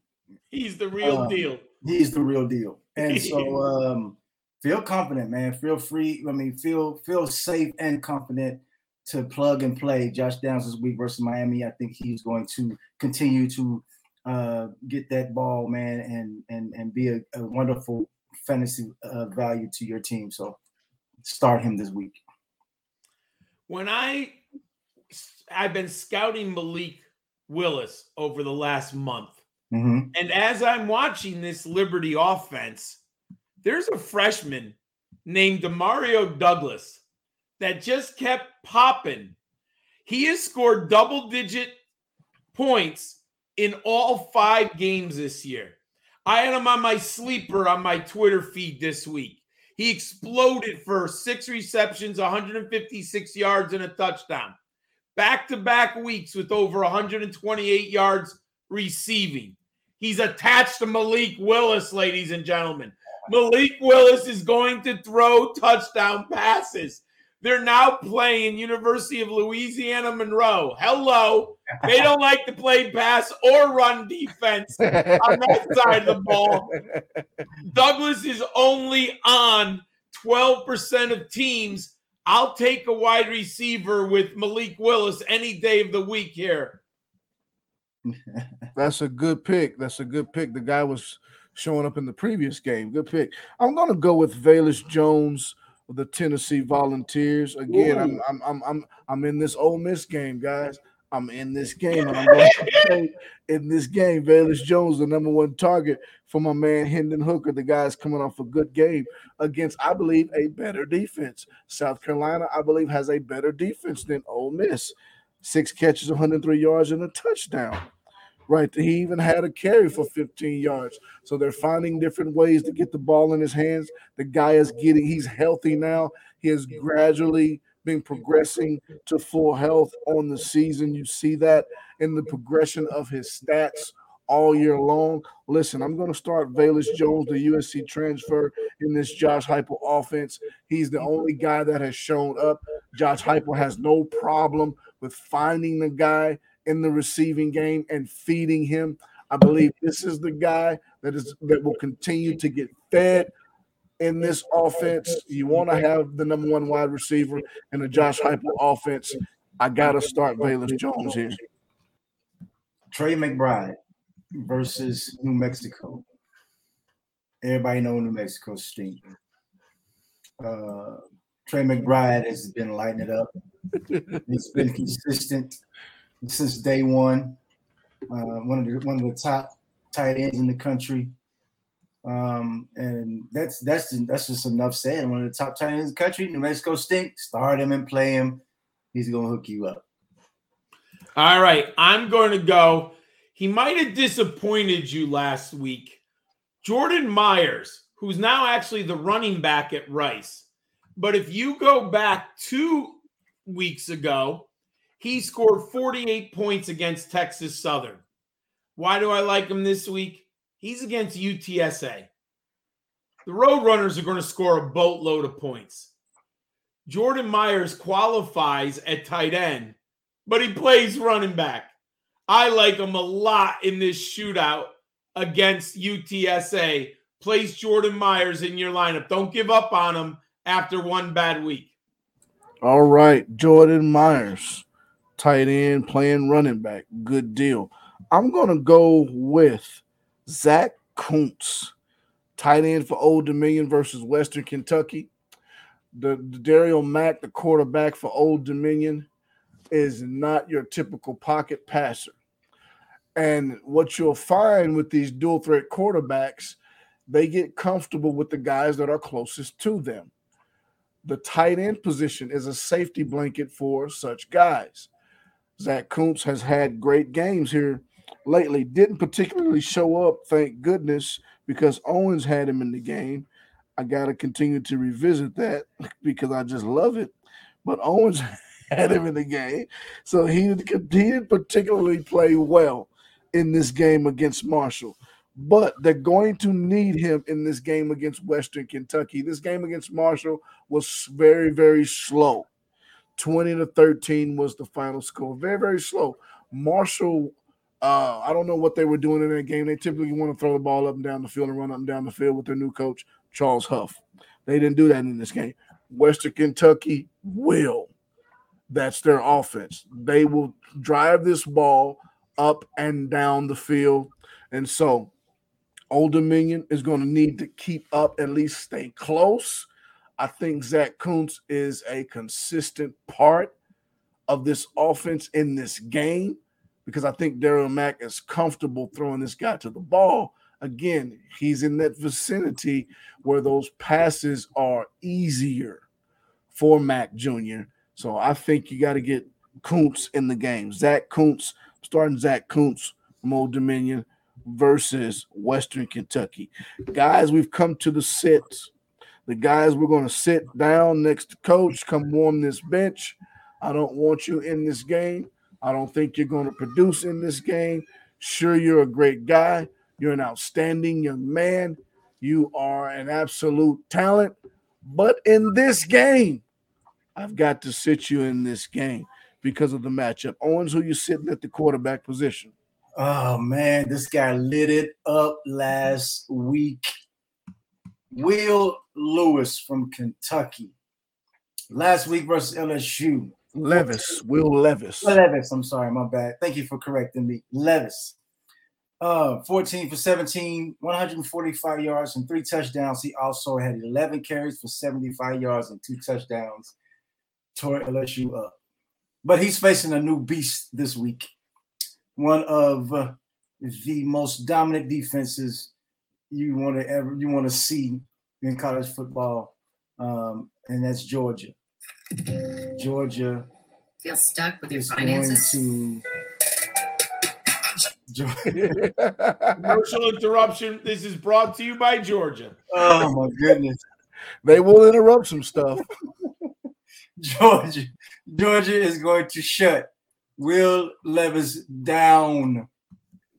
Speaker 3: He's the real
Speaker 2: Um,
Speaker 3: deal.
Speaker 2: He's the real deal. And so um feel confident, man. Feel free. I mean, feel feel safe and confident to plug and play Josh Downs this week versus Miami. I think he's going to continue to uh get that ball, man, and and and be a, a wonderful fantasy uh, value to your team. So start him this week.
Speaker 3: When I I've been scouting Malik Willis over the last month.
Speaker 2: Mhm.
Speaker 3: And as I'm watching this Liberty offense, there's a freshman named Demario Douglas that just kept popping. He has scored double digit points in all five games this year. I had him on my sleeper on my Twitter feed this week. He exploded for six receptions, 156 yards, and a touchdown. Back to back weeks with over 128 yards receiving. He's attached to Malik Willis, ladies and gentlemen. Malik Willis is going to throw touchdown passes. They're now playing University of Louisiana Monroe. Hello. They don't like to play pass or run defense on that side of the ball. Douglas is only on 12% of teams. I'll take a wide receiver with Malik Willis any day of the week here.
Speaker 1: That's a good pick. That's a good pick. The guy was showing up in the previous game. Good pick. I'm gonna go with Velus Jones of the Tennessee Volunteers. Again, I'm I'm I'm I'm I'm in this Ole Miss game, guys. I'm in this game, and I'm going to say in this game, Velus Jones, the number one target for my man Hendon Hooker. The guy's coming off a good game against, I believe, a better defense. South Carolina, I believe, has a better defense than Ole Miss. Six catches, 103 yards, and a touchdown. Right. He even had a carry for 15 yards. So they're finding different ways to get the ball in his hands. The guy is getting, he's healthy now. He has gradually been progressing to full health on the season. You see that in the progression of his stats all year long. Listen, I'm going to start Velus Jones, the USC transfer, in this Josh Heupel offense. He's the only guy that has shown up. Josh Heupel has no problem with finding the guy in the receiving game and feeding him. I believe this is the guy that is that will continue to get fed in this offense. You want to have the number one wide receiver in the Josh Heupel offense. I gotta start Velus Jones here.
Speaker 2: Trey McBride versus New Mexico. Everybody know New Mexico stink. Uh, Trey McBride has been lighting it up. He's been consistent since day one. Uh, one of the one of the top tight ends in the country. Um, and that's that's that's just enough said. One of the top tight ends in the country. New Mexico stink. Start him and play him. He's gonna hook you up.
Speaker 3: All right, I'm going to go. He might have disappointed you last week. Jordan Myers, who's now actually the running back at Rice. But if you go back two weeks ago, he scored 48 points against Texas Southern. Why do I like him this week? He's against UTSA. The Roadrunners are going to score a boatload of points. Jordan Myers qualifies at tight end, but he plays running back. I like him a lot in this shootout against UTSA. Place Jordan Myers in your lineup. Don't give up on him after one bad week.
Speaker 1: All right, Jordan Myers, tight end, playing running back. Good deal. I'm gonna go with Zach Kuntz, tight end for Old Dominion versus Western Kentucky. The, the Daryl Mack, the quarterback for Old Dominion, is not your typical pocket passer. And what you'll find with these dual threat quarterbacks, they get comfortable with the guys that are closest to them. The tight end position is a safety blanket for such guys. Zach Kuntz has had great games here lately. Didn't particularly show up, thank goodness, because Owens had him in the game. I got to continue to revisit that because I just love it. But Owens had him in the game. So he, he didn't particularly play well in this game against Marshall. But they're going to need him in this game against Western Kentucky. This game against Marshall was very, very slow. 20 to 13 was the final score. Very, very slow. Marshall, uh, I don't know what they were doing in that game. They typically want to throw the ball up and down the field and run up and down the field with their new coach, Charles Huff. They didn't do that in this game. Western Kentucky will. That's their offense. They will drive this ball up and down the field. And so Old Dominion is going to need to keep up, at least stay close. I think Zach Kuntz is a consistent part of this offense in this game because I think Daryl Mack is comfortable throwing this guy to the ball. Again, he's in that vicinity where those passes are easier for Mack Jr. So I think you got to get Kuntz in the game. Zach Kuntz, starting Zach Kuntz from Old Dominion versus Western Kentucky. Guys, we've come to the sets. The guys we're going to sit down next to coach, come warm this bench. I don't want you in this game. I don't think you're going to produce in this game. Sure, you're a great guy. You're an outstanding young man. You are an absolute talent. But in this game, I've got to sit you in this game because of the matchup. Owens, who you sitting at the quarterback position?
Speaker 2: Oh man, this guy lit it up last week. Will Lewis from Kentucky. Last week versus LSU.
Speaker 1: Levis, Will Levis.
Speaker 2: Levis, I'm sorry, my bad. Thank you for correcting me. Levis. Uh, 14 for 17, 145 yards and three touchdowns. He also had 11 carries for 75 yards and two touchdowns. Tore LSU up. But he's facing a new beast this week. One of uh, the most dominant defenses you want to ever you want to see in college football, um, and that's Georgia. Georgia
Speaker 4: Feel stuck with your
Speaker 2: is
Speaker 4: finances.
Speaker 2: going to.
Speaker 3: Commercial interruption. This is brought to you by Georgia.
Speaker 2: oh my goodness,
Speaker 1: they will interrupt some stuff.
Speaker 2: Georgia, Georgia is going to shut Will Levis down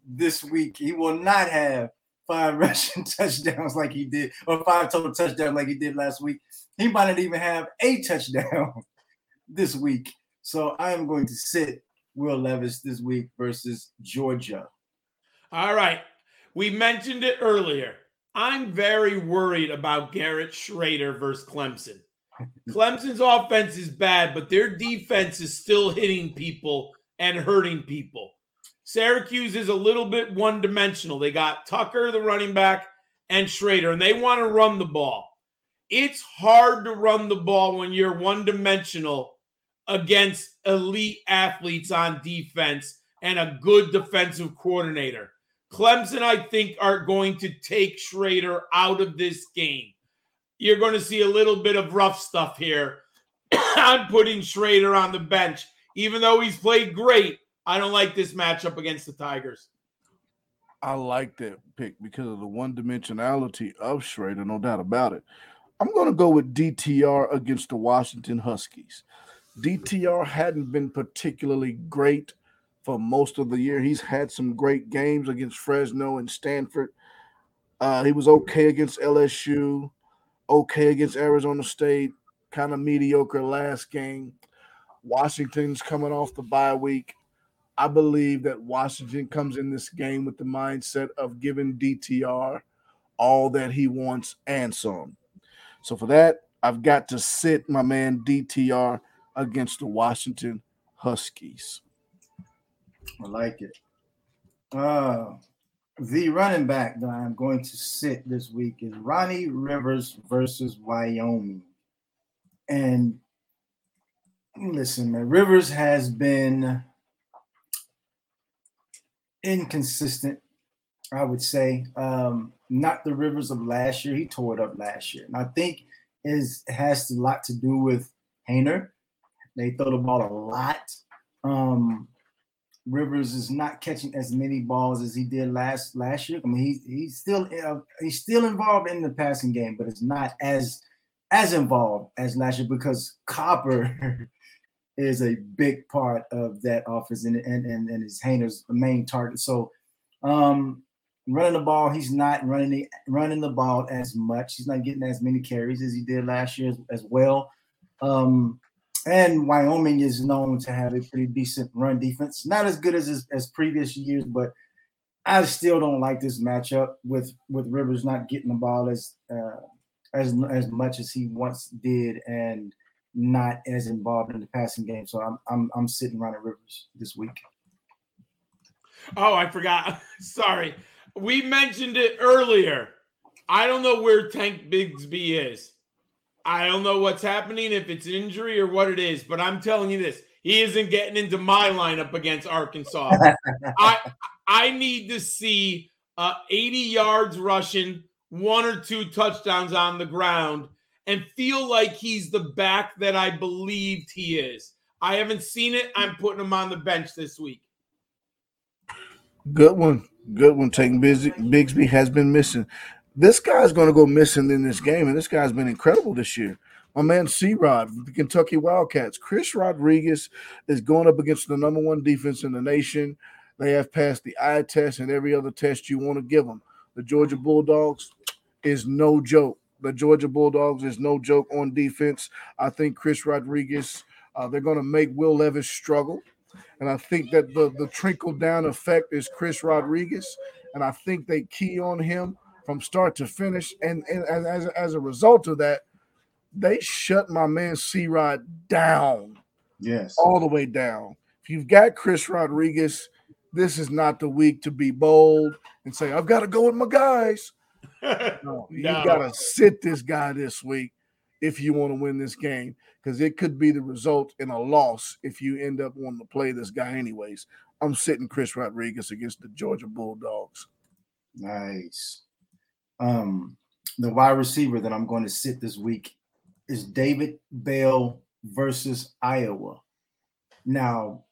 Speaker 2: this week. He will not have five rushing touchdowns like he did, or five total touchdowns like he did last week. He might not even have a touchdown this week. So I am going to sit Will Levis this week versus Georgia.
Speaker 3: All right. We mentioned it earlier. I'm very worried about Garrett Shrader versus Clemson. Clemson's offense is bad, but their defense is still hitting people and hurting people. Syracuse is a little bit one dimensional. They got Tucker, the running back, and Shrader, and they want to run the ball. It's hard to run the ball when you're one dimensional against elite athletes on defense and a good defensive coordinator. Clemson, I think, are going to take Shrader out of this game. You're going to see a little bit of rough stuff here. I'm putting Shrader on the bench. Even though he's played great, I don't like this matchup against the Tigers.
Speaker 1: I like that pick because of the one dimensionality of Shrader, no doubt about it. I'm going to go with DTR against the Washington Huskies. DTR hadn't been particularly great for most of the year. He's had some great games against Fresno and Stanford. Uh, he was okay against LSU, okay against Arizona State, kind of mediocre last game. Washington's coming off the bye week. I believe that Washington comes in this game with the mindset of giving DTR all that he wants and some. So for that, I've got to sit my man DTR against the Washington Huskies.
Speaker 2: I like it. Uh, the running back that I'm going to sit this week is Ronnie Rivers versus Wyoming. and listen, man, Rivers has been inconsistent. I would say um, not the Rivers of last year. He tore it up last year, and I think is has a lot to do with Haener. They throw the ball a lot. Um, Rivers is not catching as many balls as he did last last year. I mean, he's he's still uh, he's still involved in the passing game, but it's not as as involved as last year because Cropper is a big part of that offense and and and, and his Haener's main target. So, um, running the ball, he's not running the running the ball as much. He's not getting as many carries as he did last year as, as well. Um, and Wyoming is known to have a pretty decent run defense. Not as good as as previous years, but I still don't like this matchup with with Rivers not getting the ball as uh, as as much as he once did, and not as involved in the passing game. So I'm I'm I'm sitting Ronnie Rivers this week.
Speaker 3: Oh, I forgot. Sorry. We mentioned it earlier. I don't know where Tank Bigsby is. I don't know what's happening, if it's injury or what it is, but I'm telling you this. He isn't getting into my lineup against Arkansas. I I need to see uh, 80 yards rushing, one or two touchdowns on the ground, and feel like he's the back that I believed he is. I haven't seen it. I'm putting him on the bench this week.
Speaker 1: Good one. Good one. Taking. Bigsby has been missing. This guy's going to go missing in this game, and this guy's been incredible this year. My man C Rod, the Kentucky Wildcats. Chris Rodriguez is going up against the number one defense in the nation. They have passed the eye test and every other test you want to give them. The Georgia Bulldogs is no joke. The Georgia Bulldogs is no joke on defense. I think Chris Rodriguez, uh, they're going to make Will Levis struggle. And I think that the, the trickle down effect is Chris Rodriguez. And I think they key on him from start to finish. And, and as, as a result of that, they shut my man C Rod down.
Speaker 2: Yes.
Speaker 1: All the way down. If you've got Chris Rodriguez, this is not the week to be bold and say, I've got to go with my guys. No, you
Speaker 3: No.
Speaker 1: got to sit this guy this week if you want to win this game because it could be the result in a loss if you end up wanting to play this guy anyways. I'm sitting Chris Rodriguez against the Georgia Bulldogs.
Speaker 2: Nice. Um, the wide receiver that I'm going to sit this week is David Bell versus Iowa. Now,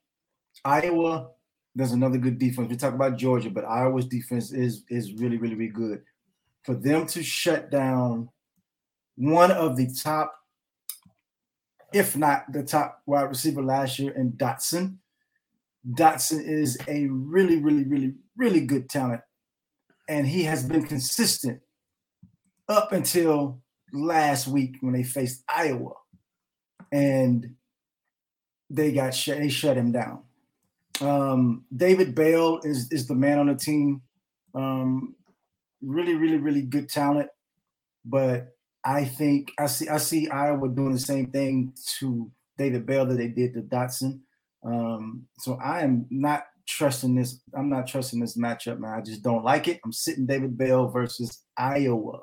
Speaker 2: Iowa, there's another good defense. We talk about Georgia, but Iowa's defense is is really, really, really good. For them to shut down one of the top, if not the top wide receiver last year in Dotson. Dotson is a really, really, really, really good talent and he has been consistent up until last week when they faced Iowa, and they got. They shut him down. Um, David Bell is is the man on the team. Um, really, really, really good talent, but I think I see I see Iowa doing the same thing to David Bell that they did to Dotson. Um, so I am not trusting this. I'm not trusting this matchup, man. I just don't like it. I'm sitting David Bell versus Iowa.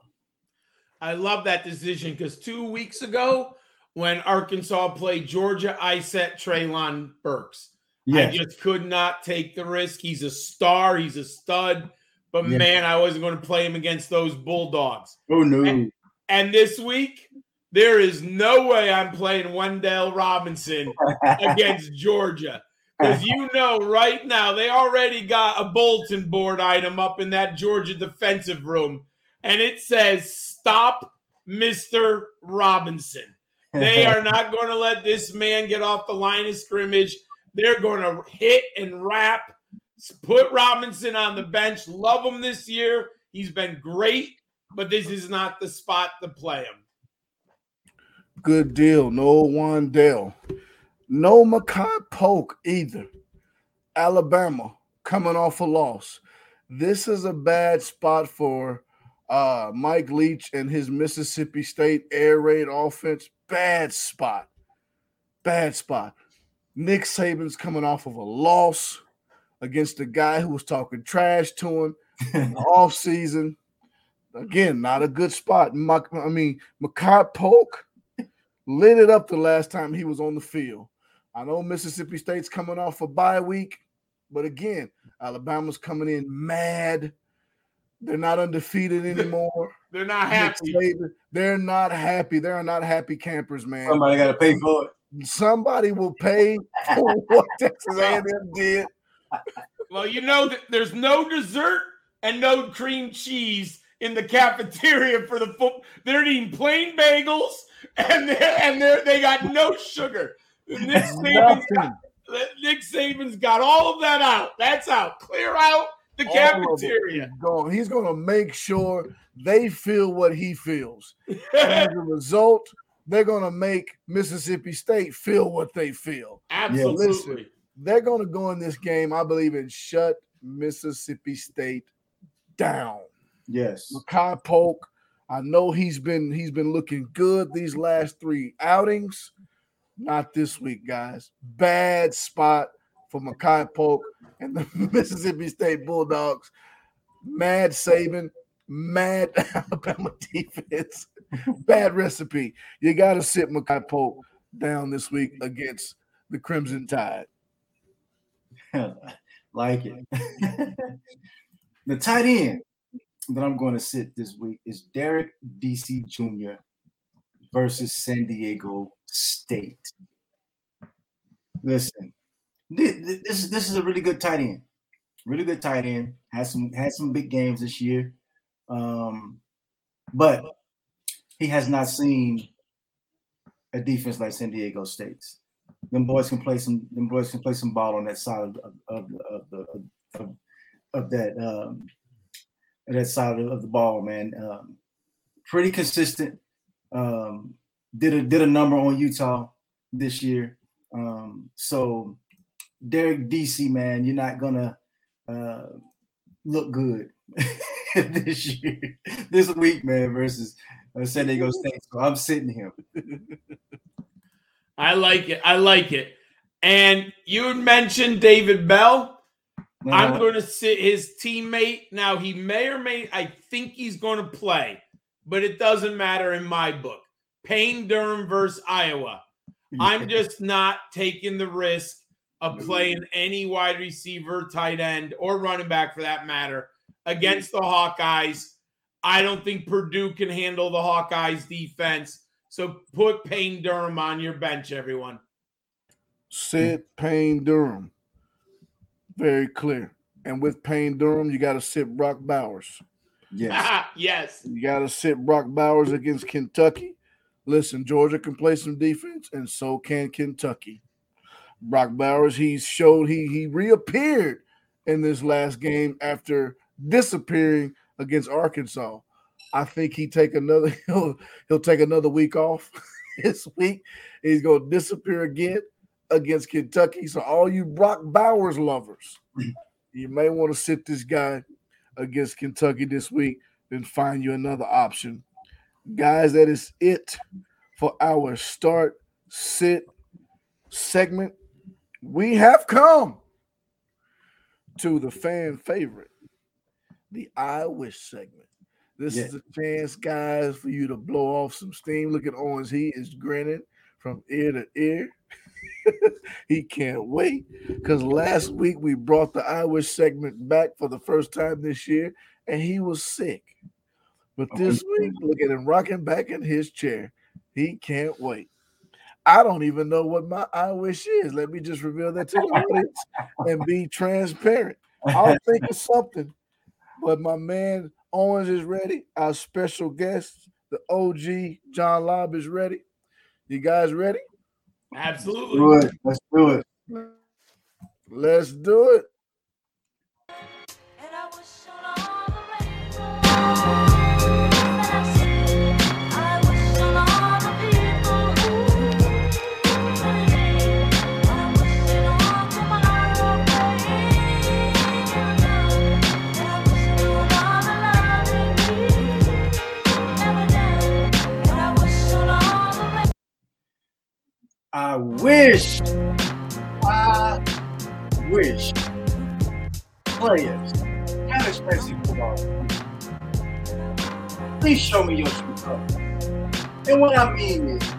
Speaker 3: I love that decision because two weeks ago, when Arkansas played Georgia, I set Treylon Burks. Yeah, I just could not take the risk. He's a star, he's a stud, but
Speaker 2: Yeah.
Speaker 3: man, I wasn't going to play him against those Bulldogs.
Speaker 2: Oh no.
Speaker 3: And this week, there is no way I'm playing Wan'Dale Robinson against Georgia. Because you know, right now, they already got a bulletin board item up in that Georgia defensive room, and it says, Stop Mr. Robinson. They are not going to let this man get off the line of scrimmage. They're going to hit and wrap, put Robinson on the bench. Love him this year. He's been great, but this is not the spot to play him.
Speaker 1: Good deal. No Wan'Dale. No Makai Polk either. Alabama coming off a loss. This is a bad spot for uh, Mike Leach and his Mississippi State air raid offense. Bad spot. Bad spot. Nick Saban's coming off of a loss against a guy who was talking trash to him in the offseason. Again, not a good spot. I mean, Makai Polk, lit it up the last time he was on the field. I know Mississippi State's coming off a bye week, but again, Alabama's coming in mad. They're not undefeated anymore.
Speaker 3: They're not happy.
Speaker 1: Saban, They're not happy. They're not happy campers, man.
Speaker 2: Somebody got to pay for it.
Speaker 1: Somebody will pay for what Texas A&M did.
Speaker 3: Well, you know that there's no dessert and no cream cheese in the cafeteria for the football. They're eating plain bagels and they and they they got no sugar. Nick Saban's got, Nick Saban's got all of that out. That's out. Clear out the
Speaker 1: All
Speaker 3: cafeteria.
Speaker 1: gone. He's going to make sure they feel what he feels. As a result, they're going to make Mississippi State feel what they feel.
Speaker 3: Absolutely.
Speaker 1: They're going to go in this game, I believe, and shut Mississippi State down.
Speaker 2: Yes.
Speaker 1: Makai Polk, I know he's been he's been looking good these last three outings. Not this week, guys. Bad spot for Makai Polk and the Mississippi State Bulldogs. Mad Saban, mad Alabama defense. Bad recipe. You got to sit Makai Polk down this week against the Crimson Tide.
Speaker 2: like it. the tight end that I'm going to sit this week is Derrick Deese Jr. versus San Diego State. Listen, thi- thi- this is this is a really good tight end. Really good tight end. Has some had some big games this year. Um, but he has not seen a defense like San Diego State's them boys can play some them boys can play some ball on that side of of, of, of the of, of that um that side of the ball, man. Um, pretty consistent. Um, did a did a number on Utah this year. Um, so Derrick Deese, man, you're not gonna uh, look good this year, this week, man, versus uh, San Diego State. So I'm sitting here.
Speaker 3: I like it. I like it. And you mentioned David Bell. I'm going to sit his teammate. Now, he may or may, I think he's going to play, but it doesn't matter in my book. Payne Durham versus Iowa. I'm just not taking the risk of playing any wide receiver, tight end, or running back for that matter against the Hawkeyes. I don't think Purdue can handle the Hawkeyes defense. So put Payne Durham on your bench, everyone.
Speaker 1: Sit Payne Durham. Very clear. And with Payne Durham, you got to sit Brock Bowers.
Speaker 2: yes.
Speaker 3: yes.
Speaker 1: You got to sit Brock Bowers against Kentucky. Listen, Georgia can play some defense, and so can Kentucky. Brock Bowers, he showed he he reappeared in this last game after disappearing against Arkansas. I think he take another he'll he'll take another week off this week. He's gonna disappear again against Kentucky. So all you Brock Bowers lovers, you may want to sit this guy against Kentucky this week, then find you another option. Guys, that is it for our start sit segment. We have come to the fan favorite, the I wish segment. This
Speaker 2: Yeah.
Speaker 1: is a chance, guys, for you to blow off some steam. Look at Owens. He is grinning from ear to ear. he can't wait because last week we brought the I wish segment back for the first time this year, and he was sick. But this week, look at him rocking back in his chair. He can't wait. I don't even know what my I wish is. Let me just reveal that to the audience and be transparent. I'll think of something. But my man Owens is ready. Our special guest, the OG John Lobb, is ready. You guys ready?
Speaker 3: Absolutely.
Speaker 2: Do it. Let's do it.
Speaker 1: Let's do it.
Speaker 7: I wish, I wish
Speaker 2: players and especially football, please show me your true. And what I mean is,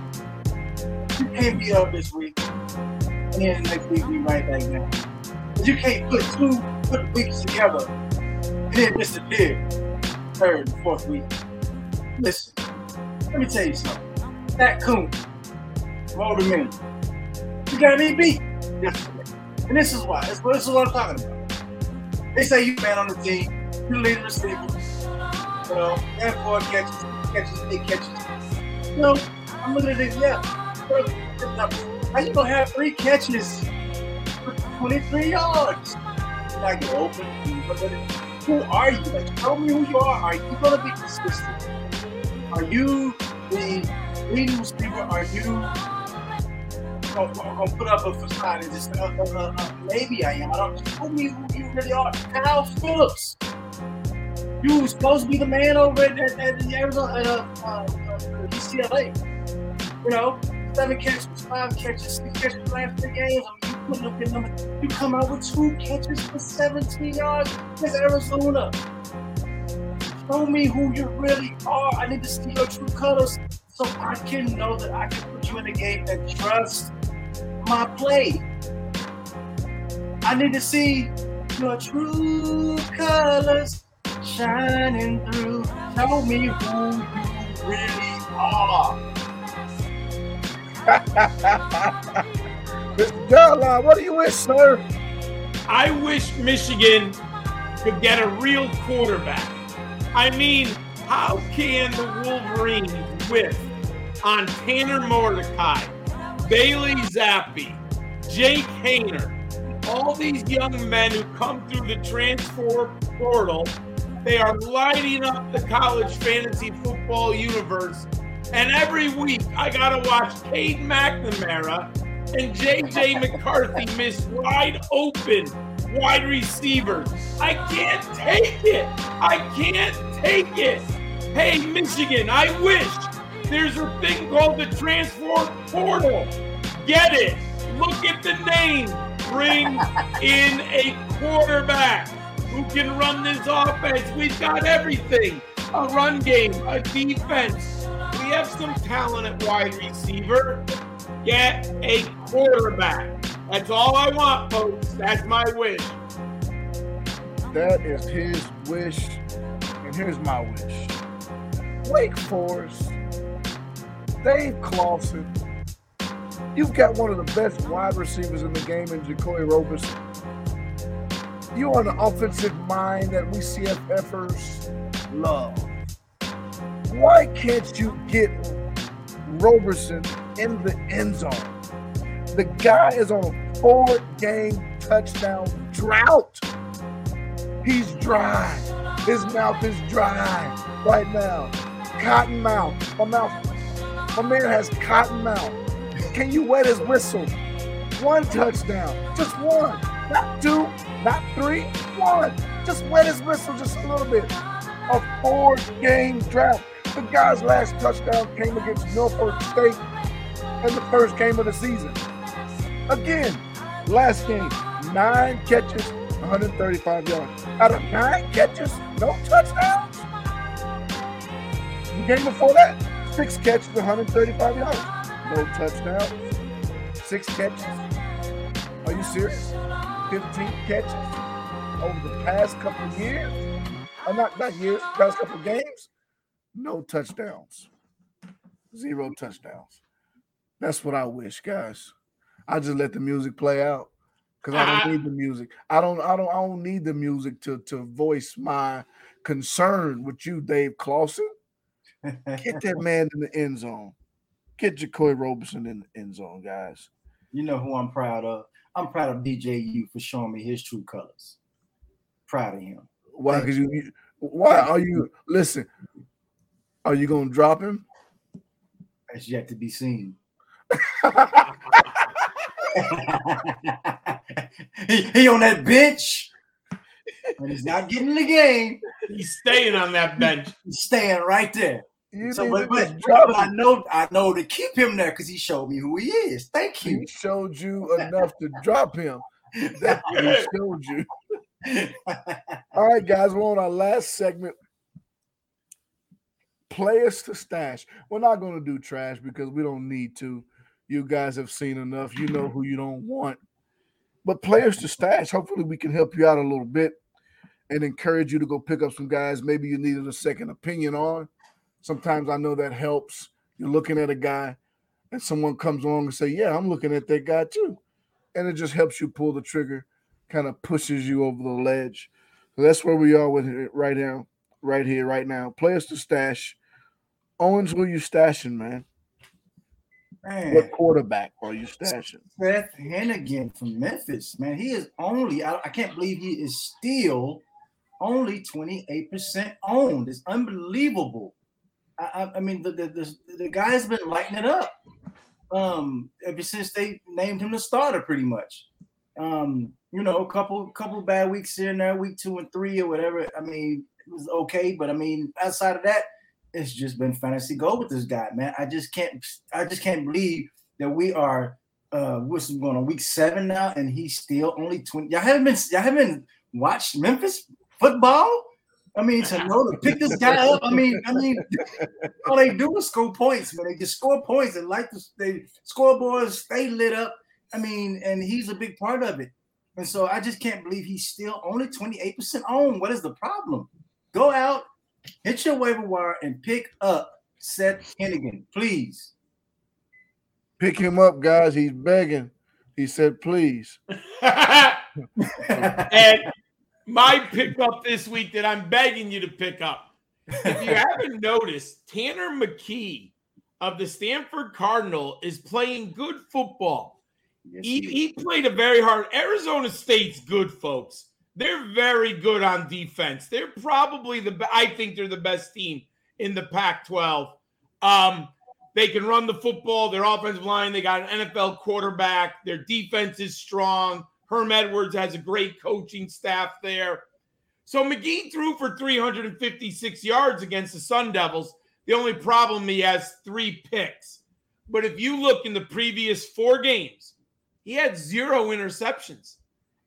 Speaker 2: You can't be up this week, and then next week be right back down. You can't put two good weeks together and then disappear third and fourth week. Listen, let me tell you something. That coon rolled him in. You got me beat yesterday. And this is why. This, this is what I'm talking about. They say you man on the team, you lead the receiver. You know, and four catches, catches, eight catches. You know, I'm looking at it, yeah. How you gonna have three catches for 23 yards? You're not get open. Who are you? Like, tell me who you are. Are you gonna be consistent? Are you the leading receiver? Are you gonna, gonna put up a facade and just uh, uh, uh, maybe I am? I don't. Tell me who you really are. Kyle Phillips. You was supposed to be the man over at, at, at the Arizona at uh, uh, uh, UCLA. You know, seven catches, five catches, six catches last three games. I mean, you putting up your number. You come out with two catches for 17 yards. It's Arizona. Show me who you really are. I need to see your true colors so I can know that I can put you in a game and trust my play. I need to see your true colors shining through. Tell me who you really are.
Speaker 1: Mr. Caroline, what do you wish, sir?
Speaker 3: I wish Michigan could get a real quarterback. I mean, how can the Wolverines whiff on Tanner Mordecai, Bailey Zappe, Jake Haener, all these young men who come through the transfer portal? They are lighting up the college fantasy football universe. And every week I gotta watch Cade McNamara and JJ McCarthy miss wide open wide receivers. I can't take it. I can't take it. Hey, Michigan, I wish there's a thing called the transfer portal. Get it. Look at the name. Bring in a quarterback who can run this offense. We've got everything a run game, a defense. We have some talent at wide receiver. Get a quarterback. That's all I want, folks. That's my wish.
Speaker 1: That is his wish, and here's my wish. Wake Forest, Dave Clawson, you've got one of the best wide receivers in the game in Jaquarii Roberson. You are an offensive mind that we CFFers love. Why can't you get Roberson in the end zone? The guy is on a four game touchdown drought. He's dry. His mouth is dry right now. Cotton mouth. My mouth. My man has cotton mouth. Can you wet his whistle? One touchdown. Just one. Not two, not three. One. Just wet his whistle just a little bit. A four game drought. The guy's last touchdown came against Norfolk State in the first game of the season. Again, last game, nine catches, 135 yards. Out of nine catches, no touchdowns. The game before that, six catches, 135 yards. No touchdowns. Six catches. Are you serious? 15 catches over the past couple of years. Or not, not years, past couple games. No touchdowns. Zero touchdowns. That's what I wish, guys. I just let the music play out because I don't need the music. I don't. I don't. I don't need the music to to voice my concern with you, Dave Clawson. Get that man in the end zone. Get Jaquarii Roberson in the end zone, guys.
Speaker 2: You know who I'm proud of? I'm proud of DJU for showing me his true colors. Proud of him.
Speaker 1: Why? Because you, you. Why are you? Listen. Are you gonna drop him?
Speaker 2: That's yet to be seen. he, he on that bench, and he's not getting the game.
Speaker 3: He's staying on that bench.
Speaker 2: He's staying right there.
Speaker 1: You
Speaker 2: So, but, but, but I know, I know to keep him there because he showed me who he is. Thank you.
Speaker 1: He showed you enough to drop him. What he showed you. All right, guys, we're on our last segment. Players to stash. We're not going to do trash because we don't need to. You guys have seen enough. You know who you don't want. But players to stash. Hopefully, we can help you out a little bit and encourage you to go pick up some guys maybe you needed a second opinion on. Sometimes I know that helps. You're looking at a guy and someone comes along and say, "Yeah, I'm looking at that guy too." And it just helps you pull the trigger, kind of pushes you over the ledge. So that's where we are with it right now, right here, right now. Players to stash. Owens, who you stashing, man?
Speaker 2: Man,
Speaker 1: What quarterback are you stashing?
Speaker 2: Seth Henigan from Memphis, man, he is only, I, I can't believe he is still only 28% owned. It's unbelievable. I, I, mean, the, the, the, the guy's been lighting it up um, ever since they named him the starter, pretty much. Um, you know, a couple couple bad weeks here and there, week two and three or whatever. I mean, it was okay, but I mean, outside of that, it's just been fantasy gold with this guy, man. I just can't, I just can't believe that we are uh what's going on week seven now, and he's still only 20. Y'all haven't been y'all haven't watched Memphis football? I mean, to know to pick this guy up. I mean, I mean, all they do is score points, man. They just score points and like the they scoreboards stay lit up. I mean, and he's a big part of it. And so I just can't believe he's still only 28% owned. What is the problem? Go out, hit your waiver wire, and pick up Seth Henigan, please.
Speaker 1: Pick him up, guys. He's begging. He said, please.
Speaker 3: and my pickup this week that I'm begging you to pick up. If you haven't noticed, Tanner McKee of the Stanford Cardinal is playing good football.
Speaker 2: Yes,
Speaker 3: He,
Speaker 2: he
Speaker 3: played a very hard. Arizona State's good, folks. They're very good on defense. They're probably the. I think they're the best team in the Pac-12. Um, they can run the football. Their offensive line. They got an NFL quarterback. Their defense is strong. Herm Edwards has a great coaching staff there. So McKee threw for 356 yards against the Sun Devils. The only problem he has three picks. But if you look in the previous four games, he had zero interceptions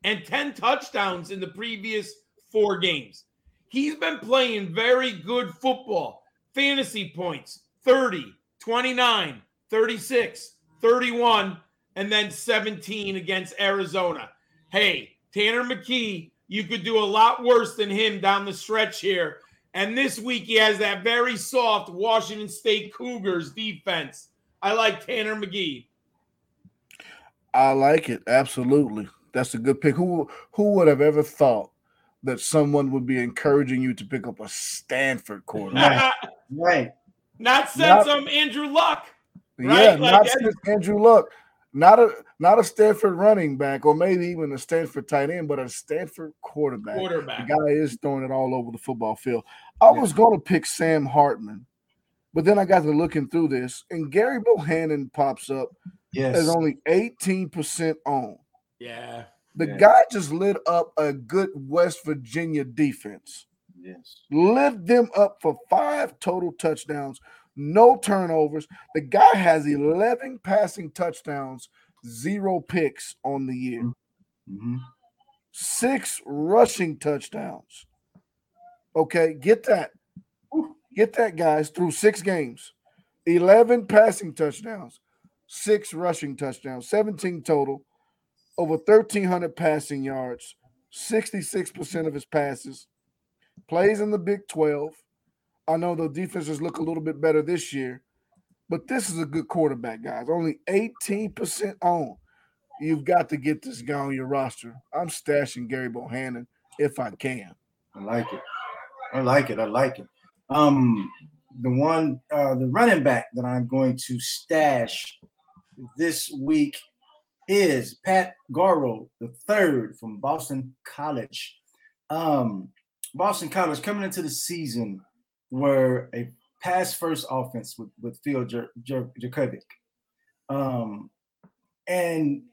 Speaker 3: and 10 touchdowns in the previous four games. He's been playing very good football. Fantasy points 30, 29, 36, 31, and then 17 against Arizona. Hey, Tanner McKee, you could do a lot worse than him down the stretch here. And this week he has that very soft Washington State Cougars defense. I like Tanner McKee.
Speaker 1: I like it. Absolutely. That's a good pick. Who who would have ever thought that someone would be encouraging you to pick up a Stanford quarterback?
Speaker 2: right.
Speaker 3: Not since
Speaker 1: Not-
Speaker 3: um Andrew Luck.
Speaker 1: yeah,
Speaker 3: like
Speaker 1: not
Speaker 3: that-
Speaker 1: since Andrew Luck. Not a not a Stanford running back, or maybe even a Stanford tight end, but a Stanford quarterback.
Speaker 3: Quarterback.
Speaker 1: The guy is throwing it all over the football field. I was going to pick Sam Hartman, but then I got to looking through this, and Gerry Bohanon pops up
Speaker 2: Yes.
Speaker 1: as only 18% on.
Speaker 3: Yeah.
Speaker 1: The
Speaker 2: Yeah.
Speaker 1: guy just lit up a good West Virginia defense.
Speaker 2: yes.
Speaker 1: Lit them up for five total touchdowns, no turnovers. The guy has 11 passing touchdowns, zero picks on the year,
Speaker 2: Mhm.
Speaker 1: six rushing touchdowns. Okay, get that. Get that, guys, through six games. 11 passing touchdowns, six rushing touchdowns, 17 total, over 1,300 passing yards, 66% of his passes, plays in the Big 12. I know the defenses look a little bit better this year, but this is a good quarterback, guys. Only 18% on. You've got to get this guy on your roster. I'm stashing Gerry Bohanon if I can.
Speaker 2: I like it. I like it. I like it. Um, the one, uh, the running back that I'm going to stash this week is Pat Garwo, the third from Boston College. Um, Boston College coming into the season were a pass first offense with, with Phil Jer- Jer- Jurkovec. Um, and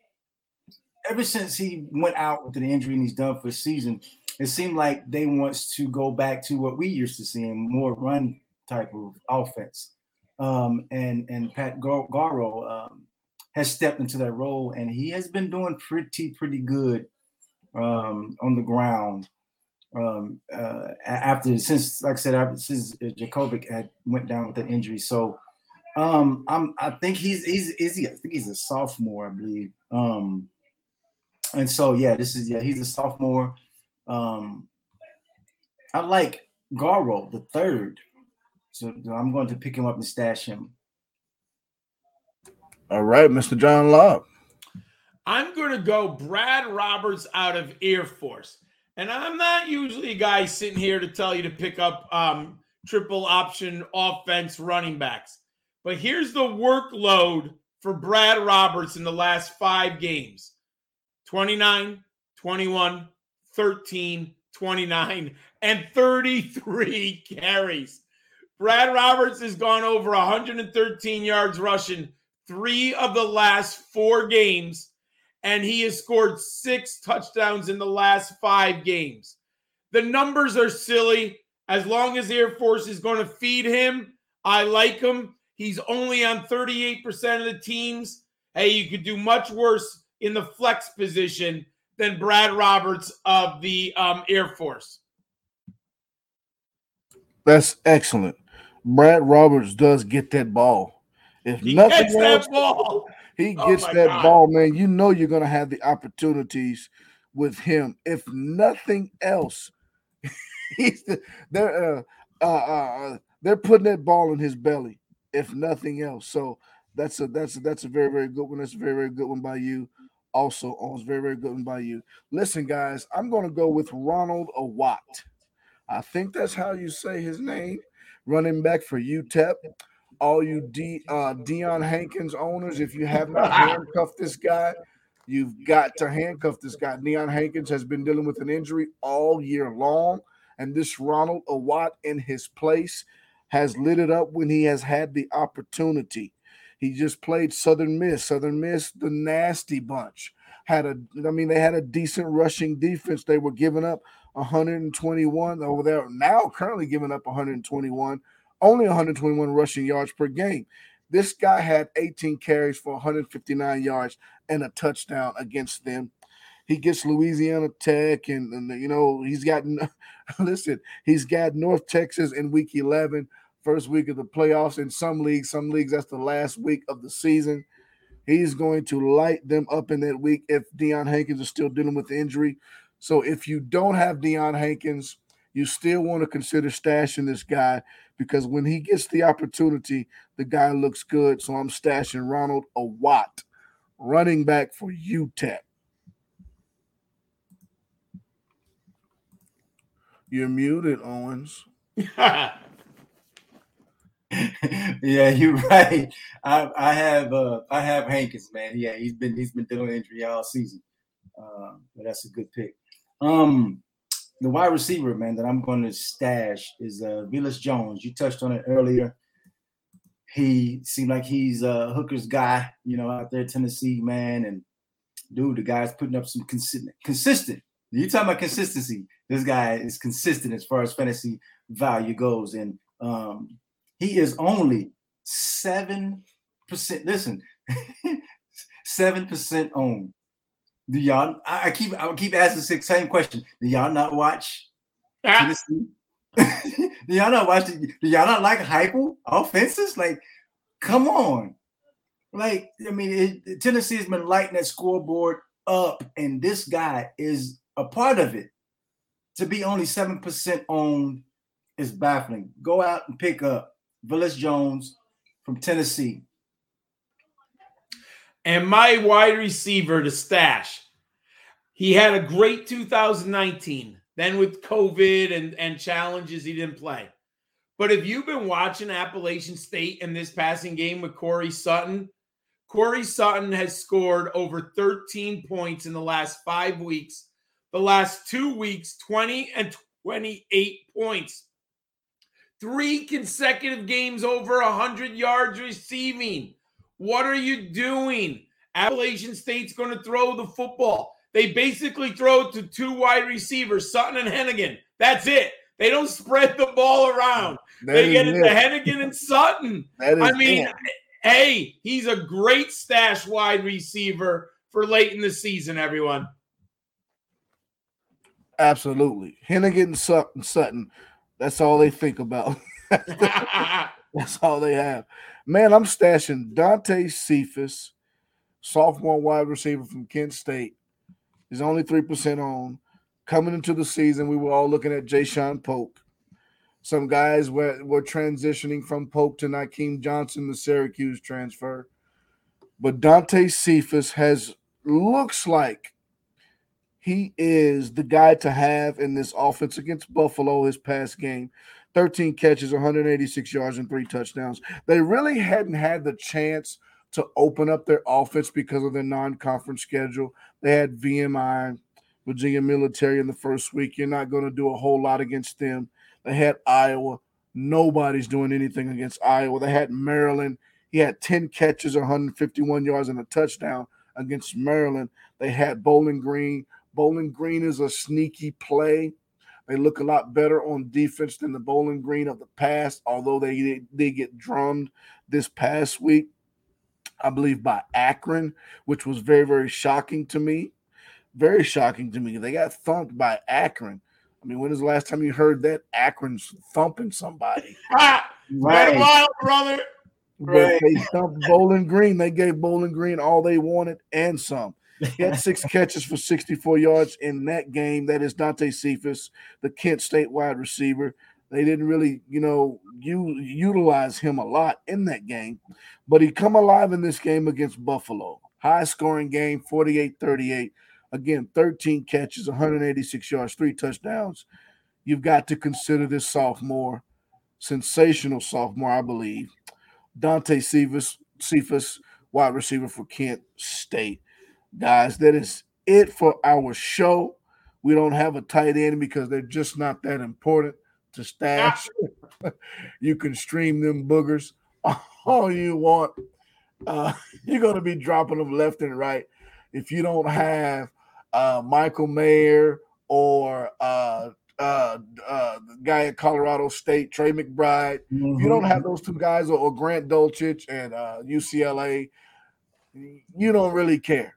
Speaker 2: ever since he went out with an injury and he's done for the season, it seemed like they wants to go back to what we used to see in more run type of offense. Um, and and Pat Gar- Garwo um, has stepped into that role, and he has been doing pretty pretty good um, on the ground. Um, uh, after since like I said, after, since Jurkovec had went down with an injury, so Um, I'm. I think he's he's is he? I think he's a sophomore, I believe. Um, and so yeah, this is yeah, he's a sophomore. Um, I like Garwo the third, so I'm going to pick him up and stash him.
Speaker 1: All right, Mr. John Love.
Speaker 3: I'm going to go Brad Roberts out of Air Force. And I'm not usually a guy sitting here to tell you to pick up um, triple option offense running backs. But here's the workload for Brad Roberts in the last five games 29, 21, 13, 29, and 33 carries. Brad Roberts has gone over 113 yards rushing three of the last four games, and he has scored six touchdowns in the last five games. The numbers are silly. As long as Air Force is going to feed him, I like him. He's only on 38% of the teams. Hey, you could do much worse in the flex position than Brad Roberts of the um, Air Force.
Speaker 1: That's excellent. Brad Roberts does get that ball. If
Speaker 3: He
Speaker 1: nothing
Speaker 3: gets
Speaker 1: else,
Speaker 3: that ball.
Speaker 1: He
Speaker 3: Oh
Speaker 1: gets
Speaker 3: my
Speaker 1: that
Speaker 3: God.
Speaker 1: ball, man. You know you're gonna have the opportunities with him. If nothing else, he's the, they're uh, uh, uh, they're putting that ball in his belly. If nothing else, so that's a that's a, that's a very very good one. That's a very very good one by you. Also, owns very very good one by you. Listen, guys, I'm gonna go with Ronald Awatt. I think that's how you say his name. Running back for UTEP all you D uh Deion Hankins owners, if you have not handcuffed this guy, you've got to handcuff this guy. Deion Hankins has been dealing with an injury all year long, and this Ronald Awatt in his place has lit it up when he has had the opportunity. He just played Southern Miss. Southern Miss, the nasty bunch. Had a, I mean, they had a decent rushing defense. They were giving up 121 over there. Now, currently giving up 121 only 121 rushing yards per game. This guy had 18 carries for 159 yards and a touchdown against them. He gets Louisiana Tech, and, and you know he's got. Listen, he's got North Texas in Week 11, first week of the playoffs. In some leagues, some leagues that's the last week of the season. He's going to light them up in that week if Deion Hankins is still dealing with the injury. So if you don't have Deion Hankins, you still want to consider stashing this guy because when he gets the opportunity, the guy looks good. So I'm stashing Ronald Awatt, running back for UTEP. You're muted, Owens.
Speaker 2: yeah, you're right. I, I have uh, I have Hankins, man. Yeah, he's been he's been dealing injury all season. Uh, but that's a good pick. Um, the wide receiver, man, that I'm going to stash is uh, Velus Jones. You touched on it earlier. He seemed like he's a Hooker's guy, you know, out there, Tennessee, man. And dude, the guy's putting up some consistent, consistent. You talking about consistency? This guy is consistent as far as fantasy value goes, and um, he is only seven percent. Listen, seven percent owned. Do y'all? I, keep I keep asking the same question. Do y'all not watch ah. Tennessee? do y'all not watch? The, do y'all not like hyper offenses? Like, come on. Like, I mean, it, Tennessee has been lighting that scoreboard up, and this guy is a part of it. To be only seven percent owned is baffling. Go out and pick up Velus Jones from Tennessee.
Speaker 3: And my wide receiver to stash. He had a great 2019. Then with COVID and, and challenges, he didn't play. But if you've been watching Appalachian State in this passing game with Corey Sutton, Corey Sutton has scored over 13 points in the last five weeks. The last two weeks, 20 and 28 points. Three consecutive games over 100 yards receiving. What are you doing? Appalachian State's going to throw the football. They basically throw it to two wide receivers, Sutton and Hennigan. That's it. They don't spread the ball around.
Speaker 1: That
Speaker 3: they get it
Speaker 1: it.
Speaker 3: to Hennigan and Sutton. I mean,
Speaker 1: it.
Speaker 3: hey, he's a great stash wide receiver for late in the season, everyone.
Speaker 1: absolutely. Hennigan and Sutton, Sutton. That's all they think about. That's all they have. Man, I'm stashing Dante Cephas, sophomore wide receiver from Kent State. He's only 3% on. Coming into the season, we were all looking at Ja'Shaun Poke. Some guys were, were transitioning from Poke to Nykeim Johnson, the Syracuse transfer. But Dante Cephas has looks like he is the guy to have in this offense against Buffalo his past game. 13 catches, 186 yards, and three touchdowns. They really hadn't had the chance to open up their offense because of their non-conference schedule. They had VMI, Virginia Military in the first week. You're not going to do a whole lot against them. They had Iowa. Nobody's doing anything against Iowa. They had Maryland. He had 10 catches, 151 yards, and a touchdown against Maryland. They had Bowling Green. Bowling Green is a sneaky play. They look a lot better on defense than the Bowling Green of the past, although they they get drummed this past week, I believe by Akron, which was very very shocking to me. Very shocking to me. They got thumped by Akron. I mean, when is the last time you heard that Akron's thumping somebody?
Speaker 3: Ah, right. wild, brother.
Speaker 1: But
Speaker 2: Right.
Speaker 1: they thumped Bowling Green. They gave Bowling Green all they wanted and some. He had six catches for 64 yards in that game. That is Dante Cephas, the Kent State wide receiver. They didn't really, you know, u- utilize him a lot in that game, but he come alive in this game against Buffalo. High scoring game, 48-38. Again, 13 catches, 186 yards, three touchdowns. You've got to consider this sophomore, sensational sophomore, I believe. Dante Cephas, Cephas, wide receiver for Kent State. Guys, that is it for our show. We don't have a tight end because they're just not that important to stash. you can stream them boogers all you want. Uh, you're going to be dropping them left and right. If you don't have uh, Michael Mayer or uh, uh, uh, the guy at Colorado State, Trey McBride, if you don't have those two guys or, or Grant Dulcich uh, UCLA, you don't really care.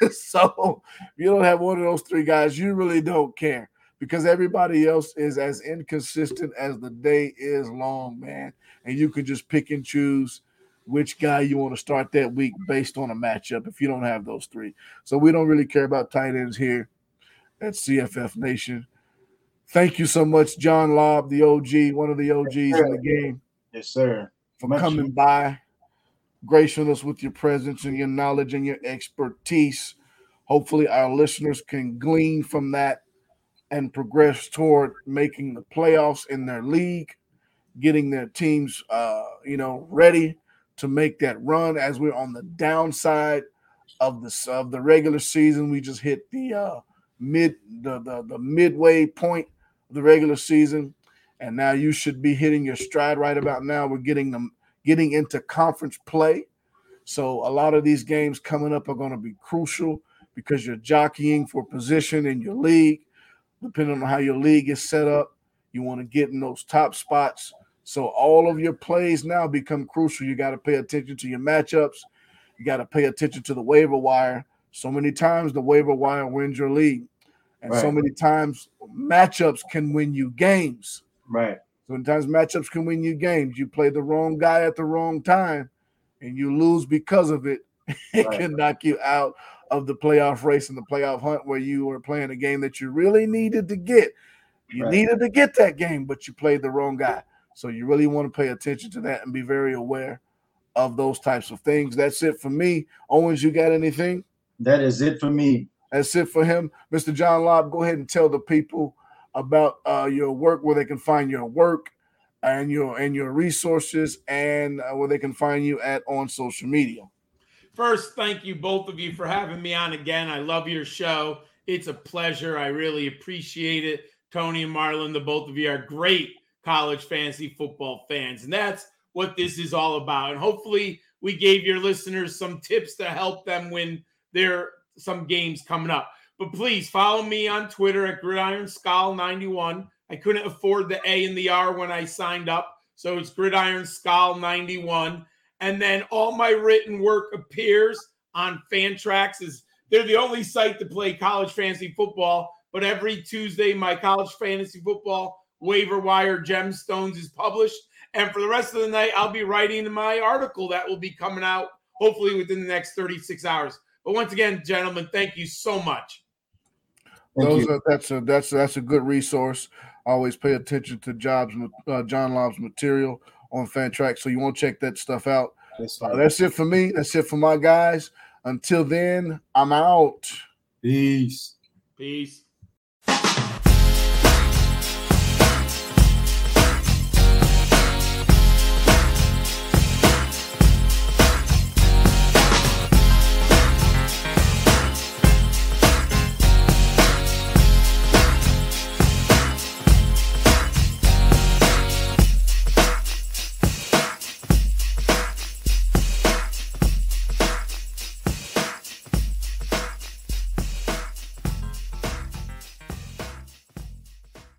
Speaker 1: so if you don't have one of those three guys, you really don't care because everybody else is as inconsistent as the day is long, man. And you can just pick and choose which guy you want to start that week based on a matchup if you don't have those three. So we don't really care about tight ends here at CFF Nation. Thank you so much, John Lobb, the OG, one of the OGs in the game
Speaker 2: Yes, sir.
Speaker 1: for coming by, gracing us with your presence and your knowledge and your expertise. Hopefully, our listeners can glean from that and progress toward making the playoffs in their league, getting their teams, uh, you know, ready to make that run. As we're on the downside of the of the regular season, we just hit the uh, mid the, the the midway point of the regular season and now you should be hitting your stride right about now. We're getting them getting into conference play. So a lot of these games coming up are going to be crucial because you're jockeying for position in your league. Depending on how your league is set up, you want to get in those top spots. So all of your plays now become crucial. You got to pay attention to your matchups. You got to pay attention to the waiver wire. So many times the waiver wire wins your league. And so many times matchups can win you games.
Speaker 2: Right.
Speaker 1: Sometimes matchups can win you games. You play the wrong guy at the wrong time and you lose because of it. It
Speaker 2: Right.
Speaker 1: can knock you out of the playoff race and the playoff hunt where you were playing a game that you really needed to get. You
Speaker 2: Right.
Speaker 1: needed to get that game, but you played the wrong guy. So you really want to pay attention to that and be very aware of those types of things. That's it for me. Owens, you got anything?
Speaker 2: That is it for me.
Speaker 1: That's it for him. Mr. John Lobb, go ahead and tell the people about uh, your work, where they can find your work and your and your resources, and uh, where they can find you at on social media.
Speaker 3: First, thank you both of you for having me on again. I love your show. It's a pleasure. I really appreciate it. Tony and Marlon, the both of you are great college fantasy football fans. And that's what this is all about. And hopefully, we gave your listeners some tips to help them win their some games coming up. But please follow me on Twitter at Gridiron Skull 91. I couldn't afford the A and the R when I signed up. So it's Gridiron Skull 91 and then all my written work appears on Fantrax. Is they're the only site to play college fantasy football, but every Tuesday my college fantasy football waiver wire gemstones is published, And for the rest of the night, I'll be writing my article that will be coming out hopefully within the next 36 hours. But once again, gentlemen, thank you so much.
Speaker 2: Thank
Speaker 1: Those
Speaker 2: you.
Speaker 1: are, that's a that's that's a good resource. Always pay attention to Jobs uh, John Lob's material on Fantrax, so you want to check that stuff out.
Speaker 2: Yes,
Speaker 1: Uh, that's it for me. That's it for my guys. Until then, I'm out.
Speaker 2: Peace.
Speaker 3: Peace.